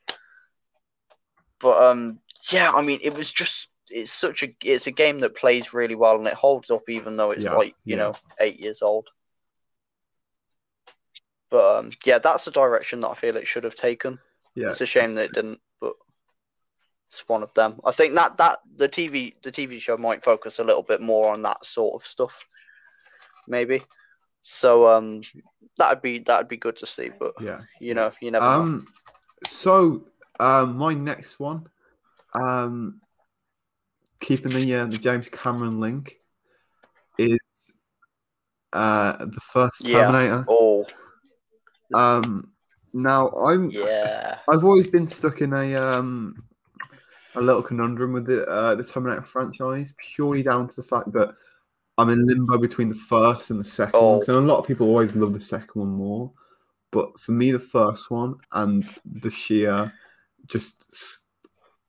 But um, yeah, I mean, it was just it's such a it's a game that plays really well and it holds up even though it's Yeah, like you yeah. know eight years old. But um, yeah, that's the direction that I feel it should have taken. Yeah. It's a shame that it didn't, but it's one of them. I think that that the TV the TV show might focus a little bit more on that sort of stuff, maybe. So um, that'd be that'd be good to see. But Yeah. you know, you never know. Um. So, um, my next one, um, keeping the uh, the James Cameron link, is uh the first Yeah. Terminator. Oh Um. Now I'm yeah, I've always been stuck in a um a little conundrum with the uh, the Terminator franchise, purely down to the fact that I'm in limbo between the first and the second Oh. one. 'cause I know a lot of people always love the second one more, but for me, the first one and the sheer just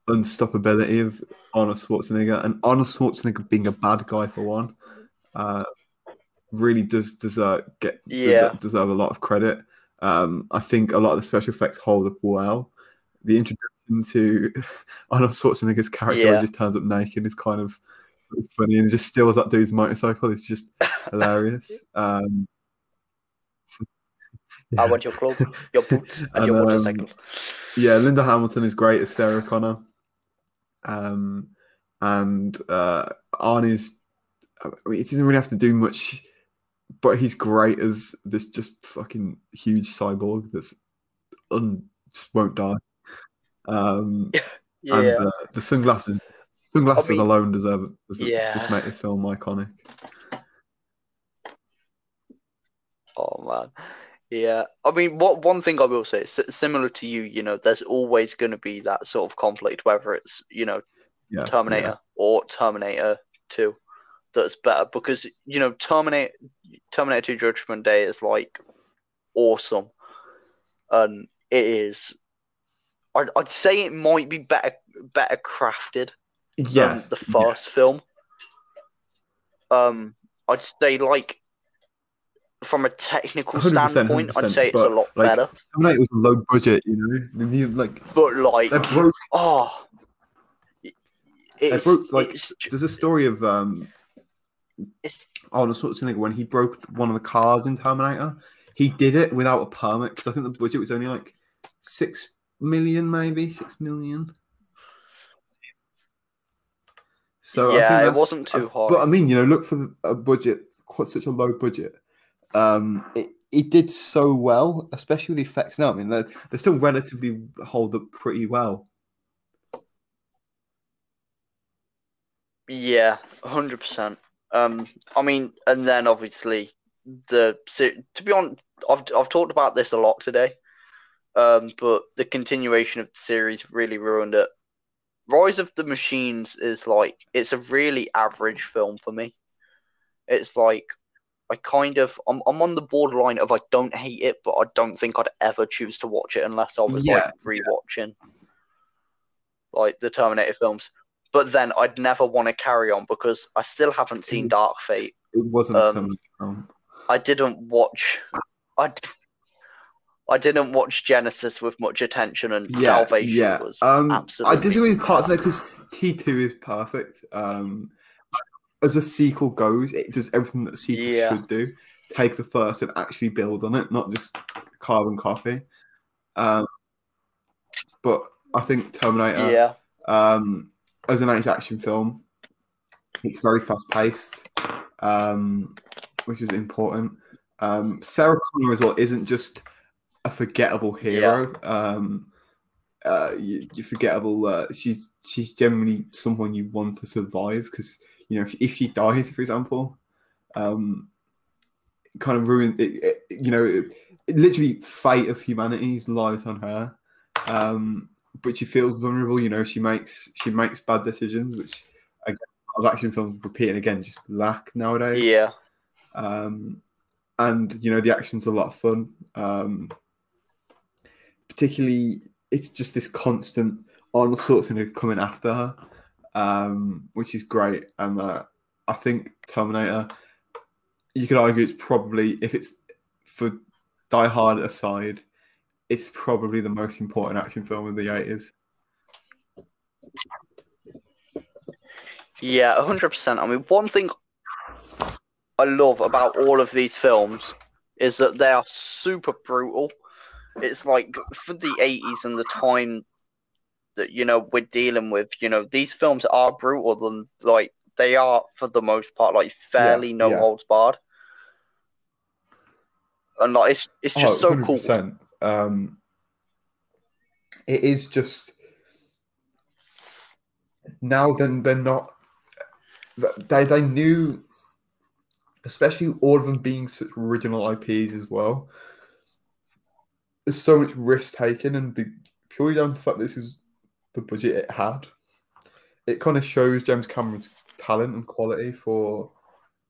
unstoppability of Arnold Schwarzenegger and Arnold Schwarzenegger being a bad guy for one, uh, really does deserve get Yeah. deserve, deserve a lot of credit. Um, I think a lot of the special effects hold up well. The introduction to Arnold Schwarzenegger's character Yeah. just turns up naked is kind of funny and just steals that dude's motorcycle. It's just hilarious. Um, I want your clothes, your boots, and, And, your um, motorcycle. yeah, Linda Hamilton is great as Sarah Connor. Um, and uh, Arnie's, I mean, he doesn't really have to do much, but he's great as this just fucking huge cyborg that's un, just won't die. Um, Yeah, and uh, the sunglasses, sunglasses I mean, alone deserve deserve- yeah. just make this film iconic. Oh man, yeah. I mean, what one thing I will say, similar to you, you know, there's always going to be that sort of conflict, whether it's you know Yeah, Terminator or Terminator Two, that's better because you know Terminator Terminator Two Judgment Day is like awesome, and it is. I'd, I'd say it might be better better crafted yeah, yeah. than the first film. Um, I'd say like from a technical standpoint, I'd say it's a lot like, better. Terminator was a low budget, you know. Like But like, broke oh, it's, broke like it's there's a story of um Arnold Schwarzenegger when he broke one of the cars in Terminator. He did it without a permit because I think the budget was only like six million, maybe six million. So I yeah, think it wasn't too hard. But I mean, you know, look for the, a budget, quite such a low budget. Um, it, it did so well, especially with the effects now. I mean, they're, they still relatively hold up pretty well. Yeah, hundred percent. Um, I mean, and then obviously the to be honest, I've I've talked about this a lot today. Um, but the continuation of the series really ruined it. Rise of the Machines is like it's a really average film for me. It's like I kind of I'm I'm on the borderline of I don't hate it, but I don't think I'd ever choose to watch it unless I was Yeah, like rewatching like the Terminator films. But then I'd never want to carry on because I still haven't seen. Dark Fate. It wasn't Um. I didn't watch. I, d- I didn't watch Genisys with much attention, and Salvation yeah. was um, I disagree with parts of that because T two is perfect. Um, as a sequel goes, it does everything that sequel Yeah. should do. Take the first and actually build on it, not just carbon copy. Um, but I think Terminator, yeah, um, as an action film, it's very fast paced, um, which is important. Um, Sarah Connor as well isn't just a forgettable hero. Um, uh, you, you forgettable. Uh, she's she's generally someone you want to survive because you know if, if she dies, for example, um, it kind of ruin it, it, You know, it, it literally fate of humanity's lies on her. Um, but she feels vulnerable. You know, she makes she makes bad decisions, which again, a lot of action films repeating again just lack nowadays. yeah, Um, and you know the action's a lot of fun. Um, particularly it's just this constant Arnold Schwarzenegger coming after her, um, which is great. And uh, I think Terminator, you could argue it's probably if it's for Die Hard aside, it's probably the most important action film of the eighties. Yeah, hundred percent. I mean, one thing I love about all of these films is that they are super brutal. It's like for the eighties and the time that you know we're dealing with. You know, these films are brutal. Than like they are for the most part, like fairly Yeah, no yeah. holds barred. And like it's it's just oh, so cool. 100%. Um, it is just now. Then they're not. They they knew, especially all of them being such original IPs as well. There's so much risk taken, and the, purely down to the fact this is the budget it had. It kind of shows James Cameron's talent and quality for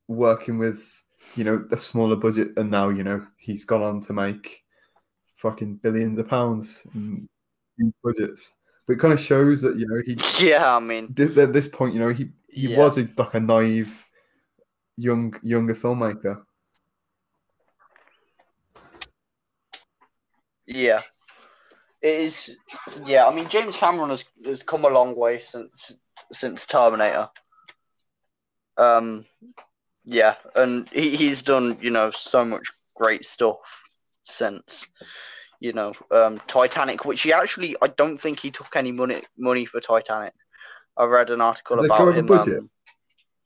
working with you know a smaller budget, and now you know he's gone on to make fucking billions of pounds in budgets. But it kind of shows that you know he Yeah, I mean, th- at this point, you know he he Yeah. was a, like a naive young younger filmmaker. Yeah. It is yeah, I mean James Cameron has, has come a long way since since Terminator. Um yeah, and he, he's done, you know, so much great stuff since you know, um Titanic, which he actually I don't think he took any money money for Titanic. I read an article about him um,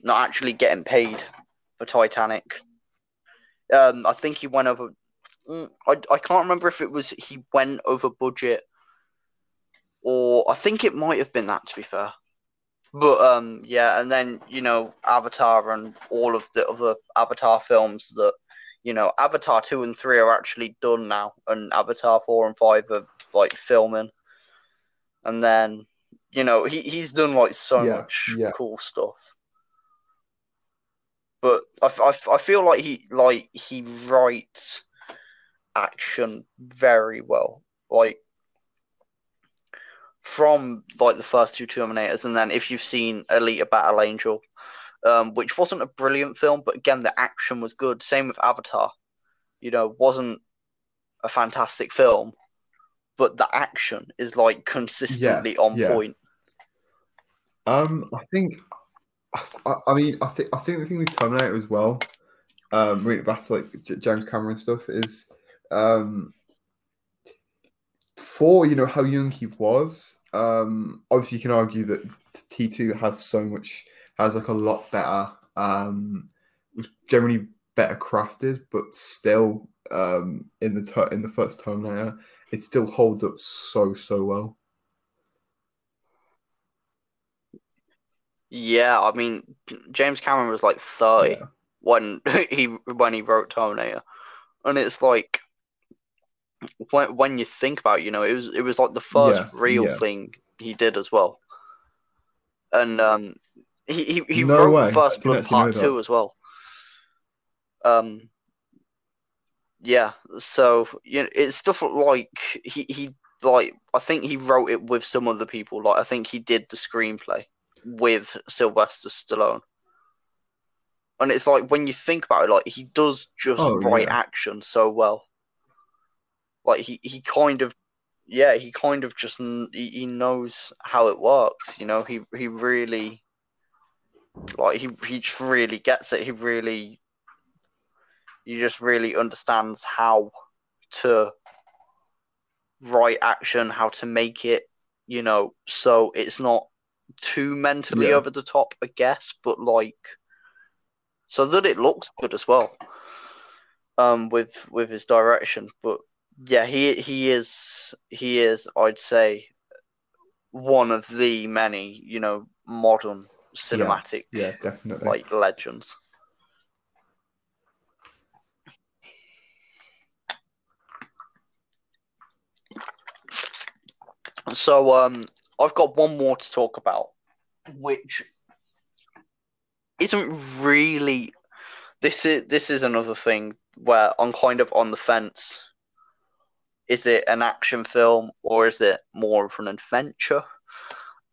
not actually getting paid for Titanic. Um I think he went over Mm, I, I can't remember if it was he went over budget or I think it might have been that to be fair. But um yeah, and then you know Avatar and all of the other Avatar films that you know Avatar 2 and 3 are actually done now and Avatar 4 and 5 are like filming. And then you know he, he's done like so Yeah, much yeah. cool stuff. But I, I, I feel like he like he writes action very well. Like from like the first two Terminators, and then if you've seen Alita Battle Angel, um, which wasn't a brilliant film, but again the action was good. Same with Avatar, you know, wasn't a fantastic film, but the action is like consistently on yeah. point. Um, I think, I, I mean, I think I think the thing with Terminator as well, um, it back to like J- James Cameron stuff is, um, for you know how young he was. Um, obviously you can argue that T two has so much has like a lot better, um, was generally better crafted, but still, um, in the ter- in the first Terminator, it still holds up so so well. Yeah, I mean James Cameron was like thirty. Yeah. when he when he wrote Terminator, and it's like when when you think about, it, you know, it was it was like the first Yeah, real yeah. thing he did as well, and um, he he, he No wrote way, First Blood Part. Two as well. Um, yeah, so you know, it's stuff like he he like I think he wrote it with some other people. Like I think he did the screenplay with Sylvester Stallone. And it's like when you think about it, like he does just Oh, write yeah. action so well. Like he, he kind of, yeah, he kind of just he, he knows how it works. You know, he he really, like he he just really gets it. He really, he just really understands how to write action, how to make it, you know, so it's not too mentally Yeah. over the top, I guess, but like so that it looks good as well. Um, with with his direction, but yeah, he he is he is I'd say one of the many you know modern cinematic Yeah, definitely. like legends. So um, I've got one more to talk about, which isn't really. This is this is another thing where I'm kind of on the fence. is it an action film or is it more of an adventure?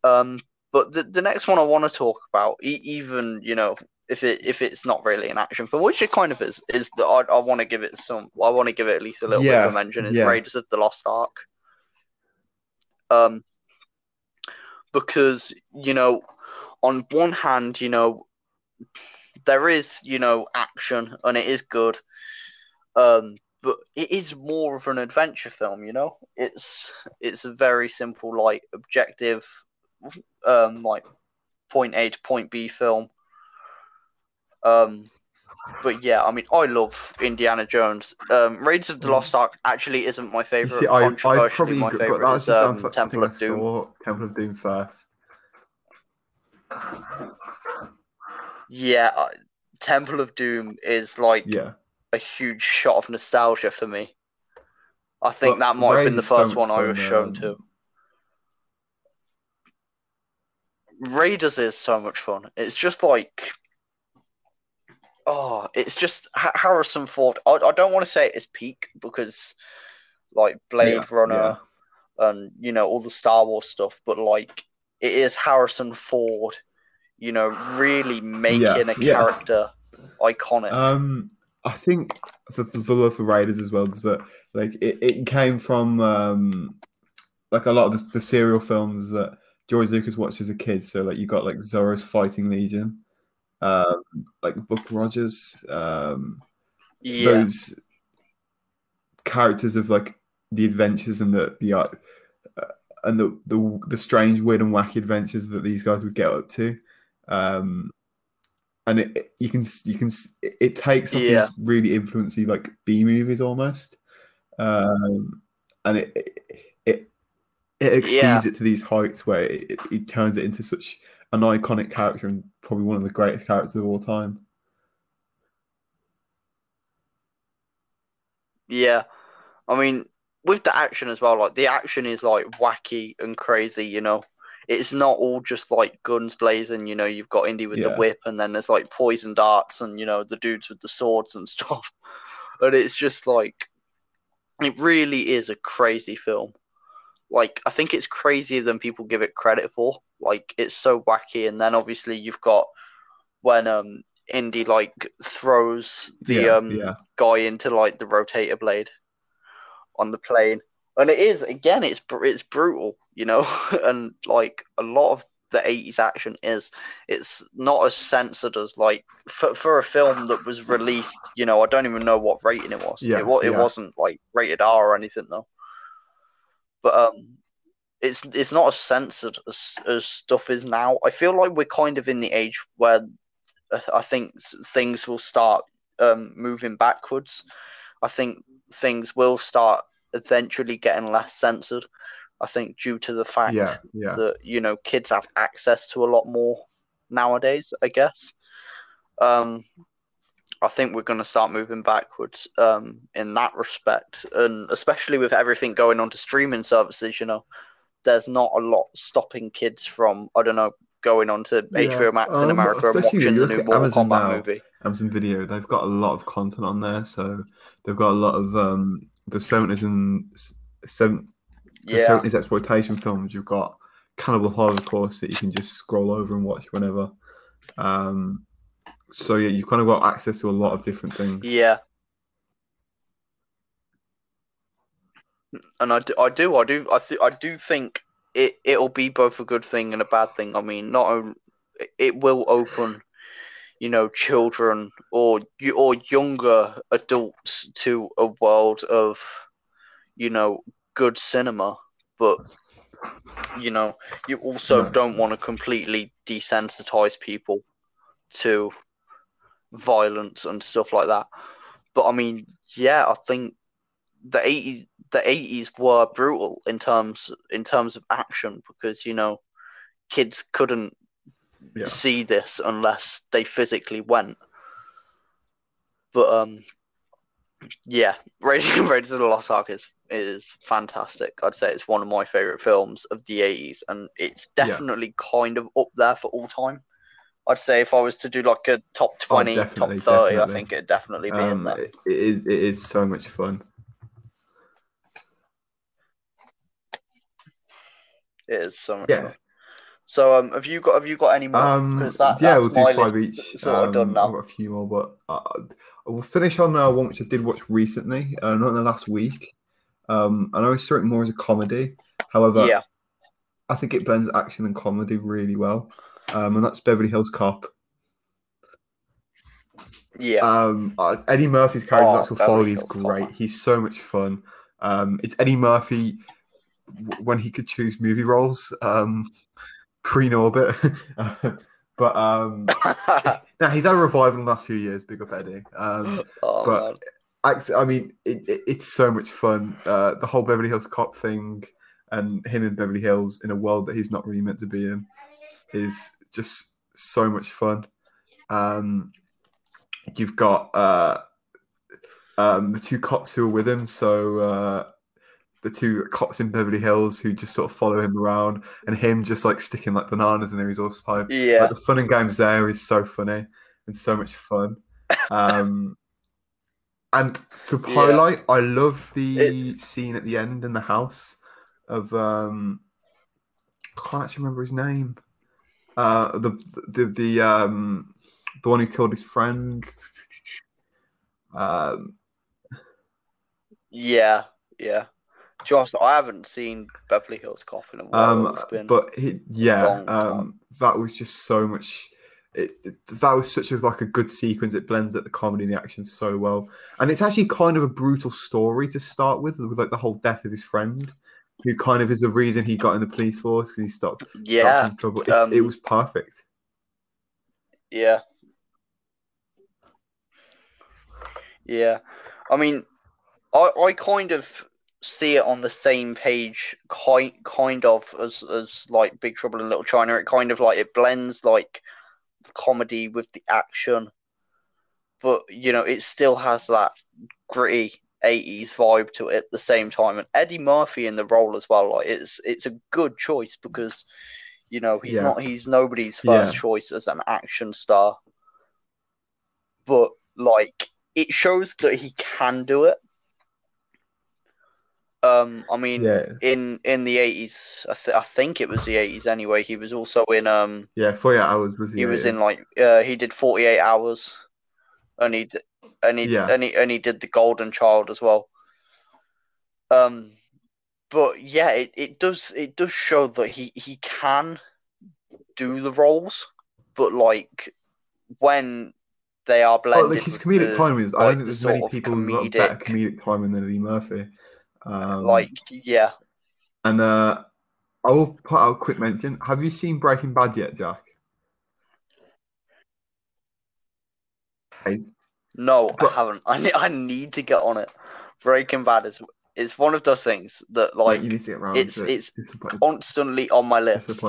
Um, but the the next one I want to talk about, e- even you know, if it if it's not really an action film, which it kind of is, is that I, I want to give it some. I want to give it at least a little bit of a mention. It's yeah. Raiders of the Lost Ark. Um, because you know, on one hand, you know, there is you know action and it is good. Um, but it is more of an adventure film. You know, it's it's a very simple, like objective, um, like point A to point B film. Um, but yeah, I mean, I love Indiana Jones. Um, Raiders of the Lost Ark actually isn't my favorite. see, I, I probably my but favorite that's is um, Temple of Doom. saw Temple of Doom first. Yeah, uh, Temple of Doom is like Yeah, a huge shot of nostalgia for me. I think But that might have been the first one I was shown um, to. Raiders is so much fun. It's just like, oh, it's just Ha- Harrison Ford. I, I don't want to say it's peak because, like Blade Yeah, Runner, and you know all the Star Wars stuff, but like it is Harrison Ford, you know, really making a yeah. character iconic. Um, I think the, the love for Raiders as well is that like it, it came from um like a lot of the, the serial films that George Lucas watched as a kid. So like you got like Zorro's Fighting Legion, um, like Buck Rogers, um, yeah, those characters of like the adventures and the the uh, uh, and the, the the strange, weird, and wacky adventures that these guys would get up to. Um, and it, it- you can you can it, it takes off Yeah. these really influencey like B movies almost, um, and it it it, exceeds Yeah. it to these heights where it, it, it turns it into such an iconic character and probably one of the greatest characters of all time. yeah. I mean, with the action as well, like the action is like wacky and crazy. You know, it's not all just like guns blazing. You know, you've got Indy with the whip, and then there's like poison darts, and you know the dudes with the swords and stuff. And it's just like, it really is a crazy film. Like I think it's crazier than people give it credit for. Like it's so wacky, and then obviously you've got when um Indy like throws the yeah, um yeah. guy into like the rotator blade on the plane, and it is again it's it's brutal, you know, and like a lot of the 80s action is it's not as censored as like for, for a film that was released you know i don't even know what rating it was Yeah, it, it yeah. wasn't like rated r or anything though but um it's it's not as censored as, as stuff is now. I feel like we're kind of in the age where uh, i think things will start um moving backwards. I think things will start eventually getting less censored. I think due to the fact Yeah, yeah. that you know kids have access to a lot more nowadays i guess. Um i think we're going to start moving backwards um in that respect and especially with everything going on to streaming services you know there's not a lot stopping kids from i don't know going on to Yeah, hbo max in um, america and watching the new mortal Amazon kombat now, movie Amazon Video, they've got a lot of content on there. So they've got a lot of um, the seventies and seven the yeah seventies exploitation films. You've got Cannibal Holocaust that you can just scroll over and watch whenever. Um, so yeah, you've kind of got access to a lot of different things. Yeah. And I do, I do, I do, I, th- I do think it it'll be both a good thing and a bad thing. I mean, not on- it will open, you know, children or you or younger adults to a world of, you know, good cinema, but you know, you also No. don't want to completely desensitize people to violence and stuff like that. But I mean, yeah, I think the eighty the eighties were brutal in terms in terms of action because you know kids couldn't Yeah. see this unless they physically went. But um, yeah, Raiders, Raiders of the Lost Ark is is fantastic. I'd say it's one of my favorite films of the eighties, and it's Yeah. definitely kind of up there for all time. I'd say if I was to do like a top 20, oh, top 30, definitely. I think it'd definitely be um, in there. It is, it is so much fun. It is so much yeah. fun. So um, have you got have you got any more? Um, that, yeah, we'll do five each. So of done um, now. I've got a few more, but uh, we'll finish on uh, one which I did watch recently, uh, not in the last week. Um, and I always saw it more as a comedy. However, yeah. I think it blends action and comedy really well. Um, and that's Beverly Hills Cop. yeah, Um, uh, Eddie Murphy's character, Oh, Axel Foley, is Hills Cop. great. He's so much fun. Um, it's Eddie Murphy w- when he could choose movie roles, um, pre Norbit. but um, now he's had a revival in the last few years. Big up Eddie. Um, oh but- man, I mean, it, it, it's so much fun. Uh, the whole Beverly Hills Cop thing and him in Beverly Hills in a world that he's not really meant to be in is just so much fun. Um, you've got uh, um, the two cops who are with him. So uh, the two cops in Beverly Hills who just sort of follow him around and him just like sticking like bananas in the exhaust pipe yeah, like the fun and games there is so funny and so much fun. Um, and to Yeah. highlight, I love the scene at the end in the house of um, I can't actually remember his name. Uh, the the the um, the one who killed his friend. Um, yeah, yeah. Just I haven't seen Beverly Hills Cop in a while. Um, but he, yeah, um, that was just so much. It, it- that was such a like a good sequence. It blends at the comedy and the action so well, and it's actually kind of a brutal story to start with, with like the whole death of his friend, who kind of is the reason he got in the police force because he stopped, stopped yeah, in trouble. Um, it was perfect. yeah, yeah. I mean, I I kind of see it on the same page, kind kind of as as like Big Trouble in Little China. It kind of like it blends like the comedy with the action, but you know it still has that gritty 80s vibe to it at the same time and Eddie Murphy in the role as well like it's it's a good choice because you know he's Yeah. not he's nobody's first Yeah. choice as an action star but like it shows that he can do it um I mean Yeah, in in the 80s I, th- I think it was the 80s anyway he was also in um yeah. Forty eight hours was. he was in like uh, he did 48 hours and he d- and he Yeah. and he and he did the golden child as well um but yeah it, it does it does show that he he can do the roles but like when they are Oh, blended like his comedic the- timing is. I like, don't think the there's many people who've got better comedic- comedic timing than Eddie Murphy. Um, like yeah And uh, I will put out a quick mention. Have you seen Breaking Bad yet, Jack? Hey, no But- i haven't I need, I need to get on it breaking bad is is one of those things that like you need to get around it's- it. it's constantly on my list.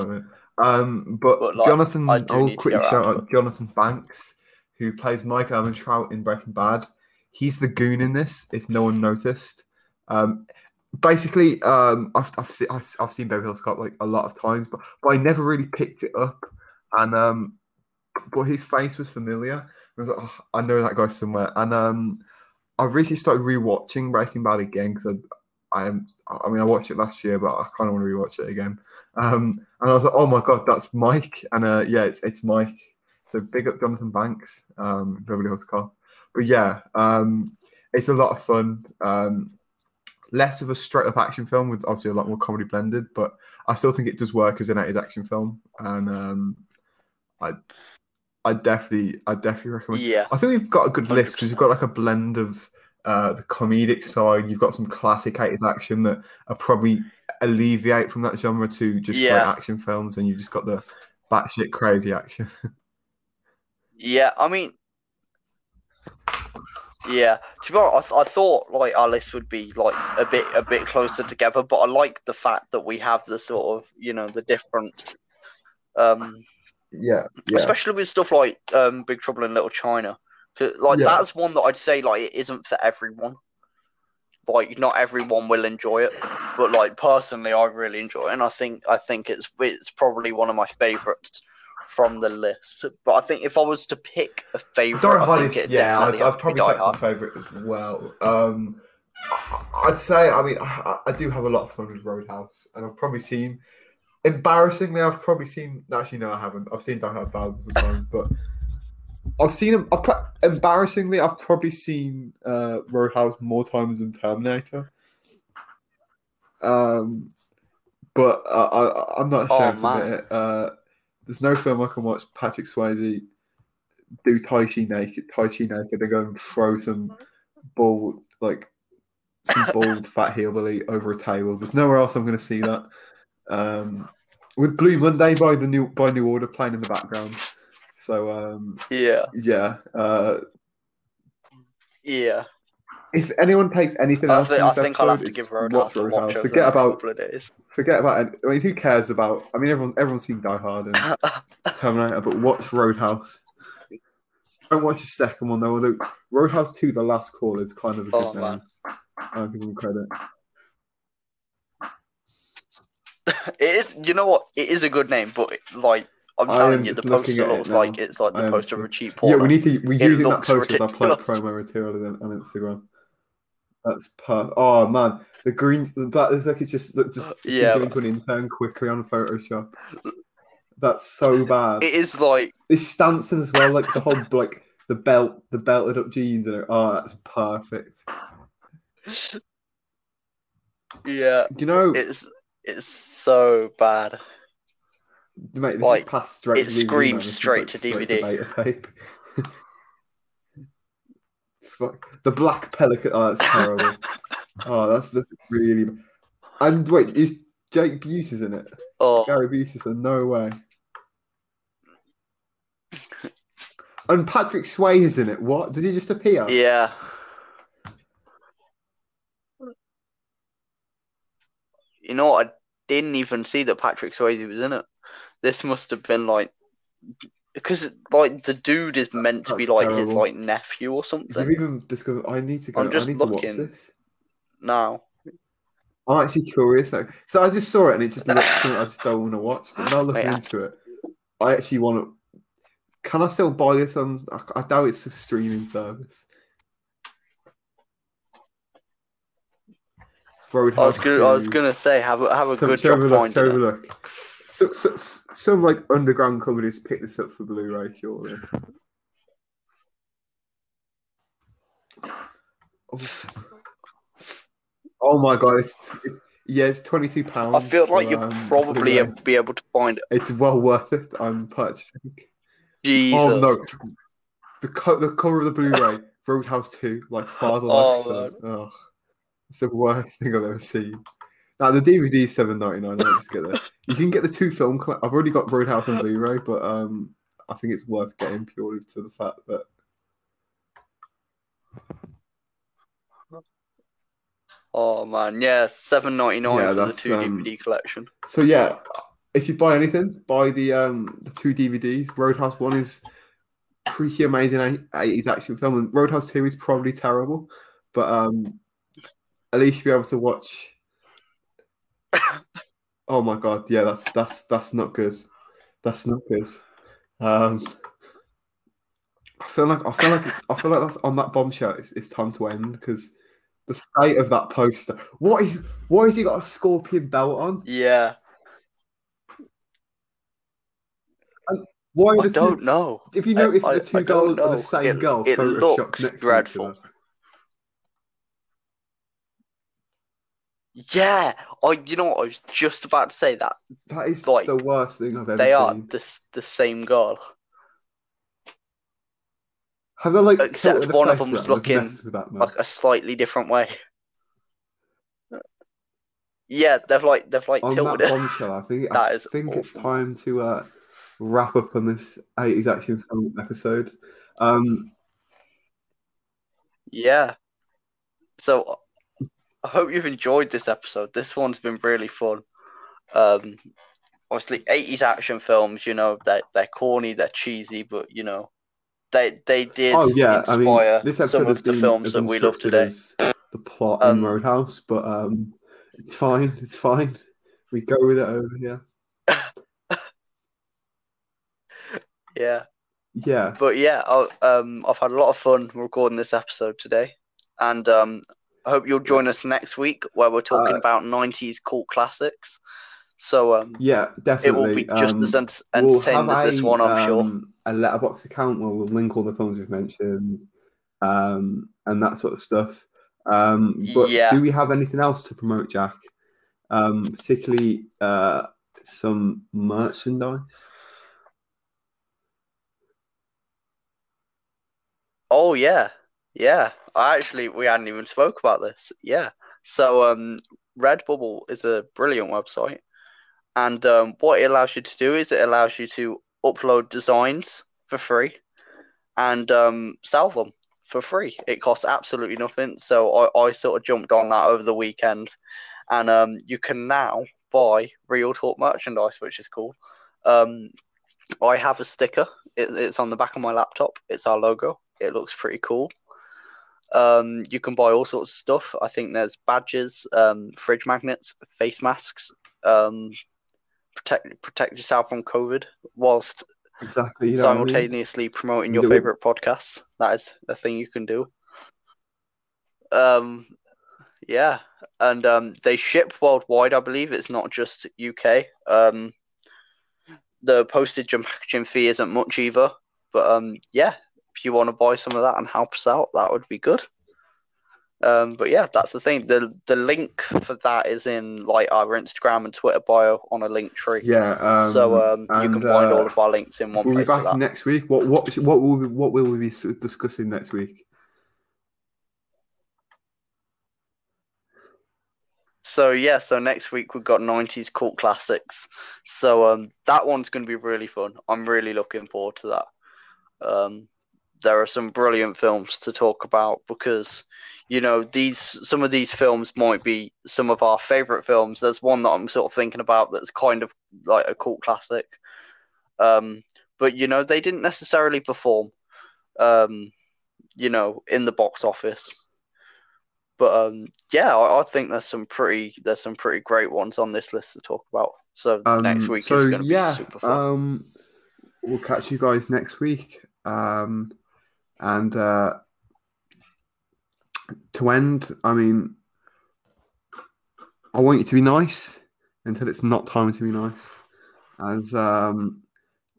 Um, but, But, like, Jonathan, I I, do will quickly shout out Jonathan Banks, who plays Mike Ehrmantraut in Breaking Bad. He's the goon in this. If no one noticed, um, basically, um, I've I've seen, I've I've seen Beverly Hills Cop like a lot of times, but but I never really picked it up, and um, but his face was familiar. I was like, oh, I know that guy somewhere, and um, I recently started rewatching Breaking Bad again because I, I I mean, I watched it last year, but I kind of want to rewatch it again. Um, and I was like, oh my god, that's Mike, and uh, yeah, it's it's Mike. So big up Jonathan Banks, um, Beverly Hills Cop. But yeah, um, it's a lot of fun. Um, less of a straight up action film with obviously a lot more comedy blended, but I still think it does work as an 80s action film. And um, I, I definitely, I definitely recommend. yeah I think we've got a good list because 100%. you've got like a blend of uh, the comedic side. You've got some classic 80s action that are probably alleviate from that genre to just great Yeah. action films, and you've just got the batshit crazy action. Yeah, I mean, yeah. To be honest, I, th- I thought like our list would be like a bit a bit closer together, but I like the fact that we have the sort of you know the different, um, yeah, yeah, especially with stuff like um, Big Trouble in Little China. Like Yeah. that's one that I'd say like it isn't for everyone. Like not everyone will enjoy it, but like personally, I really enjoy it, and I think I think it's it's probably one of my favorites from the list. But I think if I was to pick a favorite, I think it yeah. I'd, I'd probably say my favorite as well. Um, I'd say, I mean, I, I do have a lot of fun with Roadhouse, and I've probably seen embarrassingly, I've probably seen. Actually, no, I haven't. I've seen Die Hard thousands of times, but I've seen him. I've, embarrassingly, I've probably seen uh, Roadhouse more times than Terminator. Um, but I, I, I'm not Oh, ashamed man. admit it. Uh, there's no film I can watch Patrick Swayze do Tai Chi naked, Tai Chi naked, and go and throw some bald, like some bald fat hillbilly over a table. There's nowhere else I'm going to see that. Um, with Blue Monday by the new by New Order playing in the background. So um, Yeah, yeah, uh, yeah. if anyone takes anything I, else, thi- from I think I'll have to give Roadhouse a watch over Forget about couple of days. forget about. I mean, who cares about? I mean, everyone everyone's seen Die Hard and Terminator, but watch Roadhouse. Don't watch the second one though. Although Roadhouse Two, The Last Call, is kind of a good Oh, name. man. I'll give them credit. It is. You know what? It is a good name, but it- like I'm I telling you, the poster it looks like it's like the poster of a cheap Yeah, we need to. We're It using that poster as our promo material on, on Instagram. That's perfect. Oh man, the green. That is like it's just look just uh, Yeah, given to an intern quickly on Photoshop. That's so bad. It is like This Stanson as well, like the whole like the belt, the belted up jeans, and oh, that's perfect. yeah, You know, it's it's so bad. mate, this like, is passed straight. it to screams. Straight to straight DVD. beta tape. Fuck the black pelican. Oh, that's terrible. oh, that's that's really. And wait, is Jake Busey's in it? Oh, Gary Busey's in? No way. And Patrick Swayze is in it. What? Did he just appear? yeah. You know what? Didn't even see that Patrick Swayze was in it. This must have been like because like the dude is meant to be That's like his like nephew or something. even discovered. I need to go. I'm just I need looking. watch this. No. I'm actually curious now. So I just saw it and it just looks something I just don't want to watch. But now looking Yeah. into it, I actually want to. Can I still buy this on? I, I doubt it's a streaming service. Roadhouse. I was gonna I was gonna say have a have a good so have a look, so have it. a look. So, so, some like underground companies pick this up for Blu-ray, surely. Oh, my god! It's, it's yeah, it's twenty-two pounds. I feel like you'll um, probably Blu-ray. be able to find it. It's well worth it. I'm purchasing. Jesus. Oh no, the co- the cover of the Blu-ray, Roadhouse Two, like father like Oh, son. It's the worst thing I've ever seen. Now the DVD is seven ninety nine. I'll just get it. You can get the two film. I've already got Roadhouse on Blu-ray, but um, I think it's worth getting purely to the fact that Oh man, yeah, seven ninety nine Yeah, for the two um, DVD collection. So yeah, if you buy anything, buy the um the two DVDs. Roadhouse One is pretty amazing eighties action film, and Roadhouse Two is probably terrible, but um at least you'll be able to watch. oh my god, yeah, that's that's that's not good. That's not good. Um, I feel like I feel like it's I feel like that's on that bombshell. It's, it's time to end because the state of that poster. What is why has he got a scorpion belt on? Yeah, Why I don't know. If you notice, I- the two I girls are the same It- girl. it looks dreadful. Yeah, I. You know what? I was just about to say that That is Like, the worst thing I've ever they are seen. the the same girl. Have they like Except the one of face them's looking messed with that, man. like a slightly different way. Yeah, they've like they've like On tilted that it. bombshell, I think That I is think it's time to uh, wrap up on this 80s action film episode. Um, Yeah. So I hope you've enjoyed this episode. This one's been really fun. Um, obviously, 80s action films, you know, they're, they're corny, they're cheesy, but, you know, they they did oh yeah, I mean, this episode some of the films that we love today. the plot Um, in Roadhouse, but um, it's fine. It's fine. We go with it over here. Yeah. Yeah. But yeah, I, um, I've had a lot of fun recording this episode today. And um, I hope you'll join us next week where we're talking Uh, about 90s cult classics. So um, Yeah, definitely, it will be just Um, as ent- we'll have as this a, one, I'm sure. um, A Letterboxd account where we'll link all the films we've mentioned, um, and that sort of stuff. Um, but Yeah. do we have anything else to promote, Jack? Um, particularly uh, some merchandise. Oh yeah, yeah. I actually we hadn't even spoke about this. Yeah. So um, Redbubble is a brilliant website, and um, what it allows you to do is it allows you to upload designs for free, and um, sell them for free. It costs absolutely nothing. So I, I sort of jumped on that over the weekend, and um, you can now buy Real Talk merchandise, which is cool. Um, I have a sticker. It, it's on the back of my laptop. It's our logo. It looks pretty cool. Um, you can buy all sorts of stuff. I think there's badges, um, fridge magnets, face masks. Um, protect protect yourself from COVID whilst Exactly. You know what I mean? simultaneously promoting your favorite podcast. That is a thing you can do. Um, yeah, and um, they ship worldwide. I believe it's not just UK. Um, the postage and packaging fee isn't much either. But um, yeah, you want to buy some of that and help us out, that would be good. Um, but yeah, that's the thing. the The link for that is in like our Instagram and Twitter bio on a Linktree. Yeah. Um, so um, you can find uh, all of our links in one We'll be place. For back that. next week. What what what will we, what will we be discussing next week? So yeah, so next week we've got '90s cult classics. So um, that one's going to be really fun. I'm really looking forward to that. Um, there are some brilliant films to talk about because you know these some of these films might be some of our favorite films. There's one that I'm sort of thinking about that's kind of like a cult classic. Um, but you know they didn't necessarily perform. Um, you know, in the box office. But um, yeah, I, I think there's some pretty there's some pretty great ones on this list to talk about. So Um, next week so is going to yeah, be super fun. um, we'll catch you guys next week. Um, and uh, to end, I mean, I want you to be nice until it's not time to be nice, as um,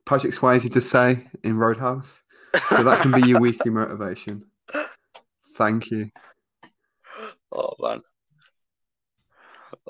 Patrick Swayze to say in Roadhouse. So that can be your weekly motivation. Thank you. oh man,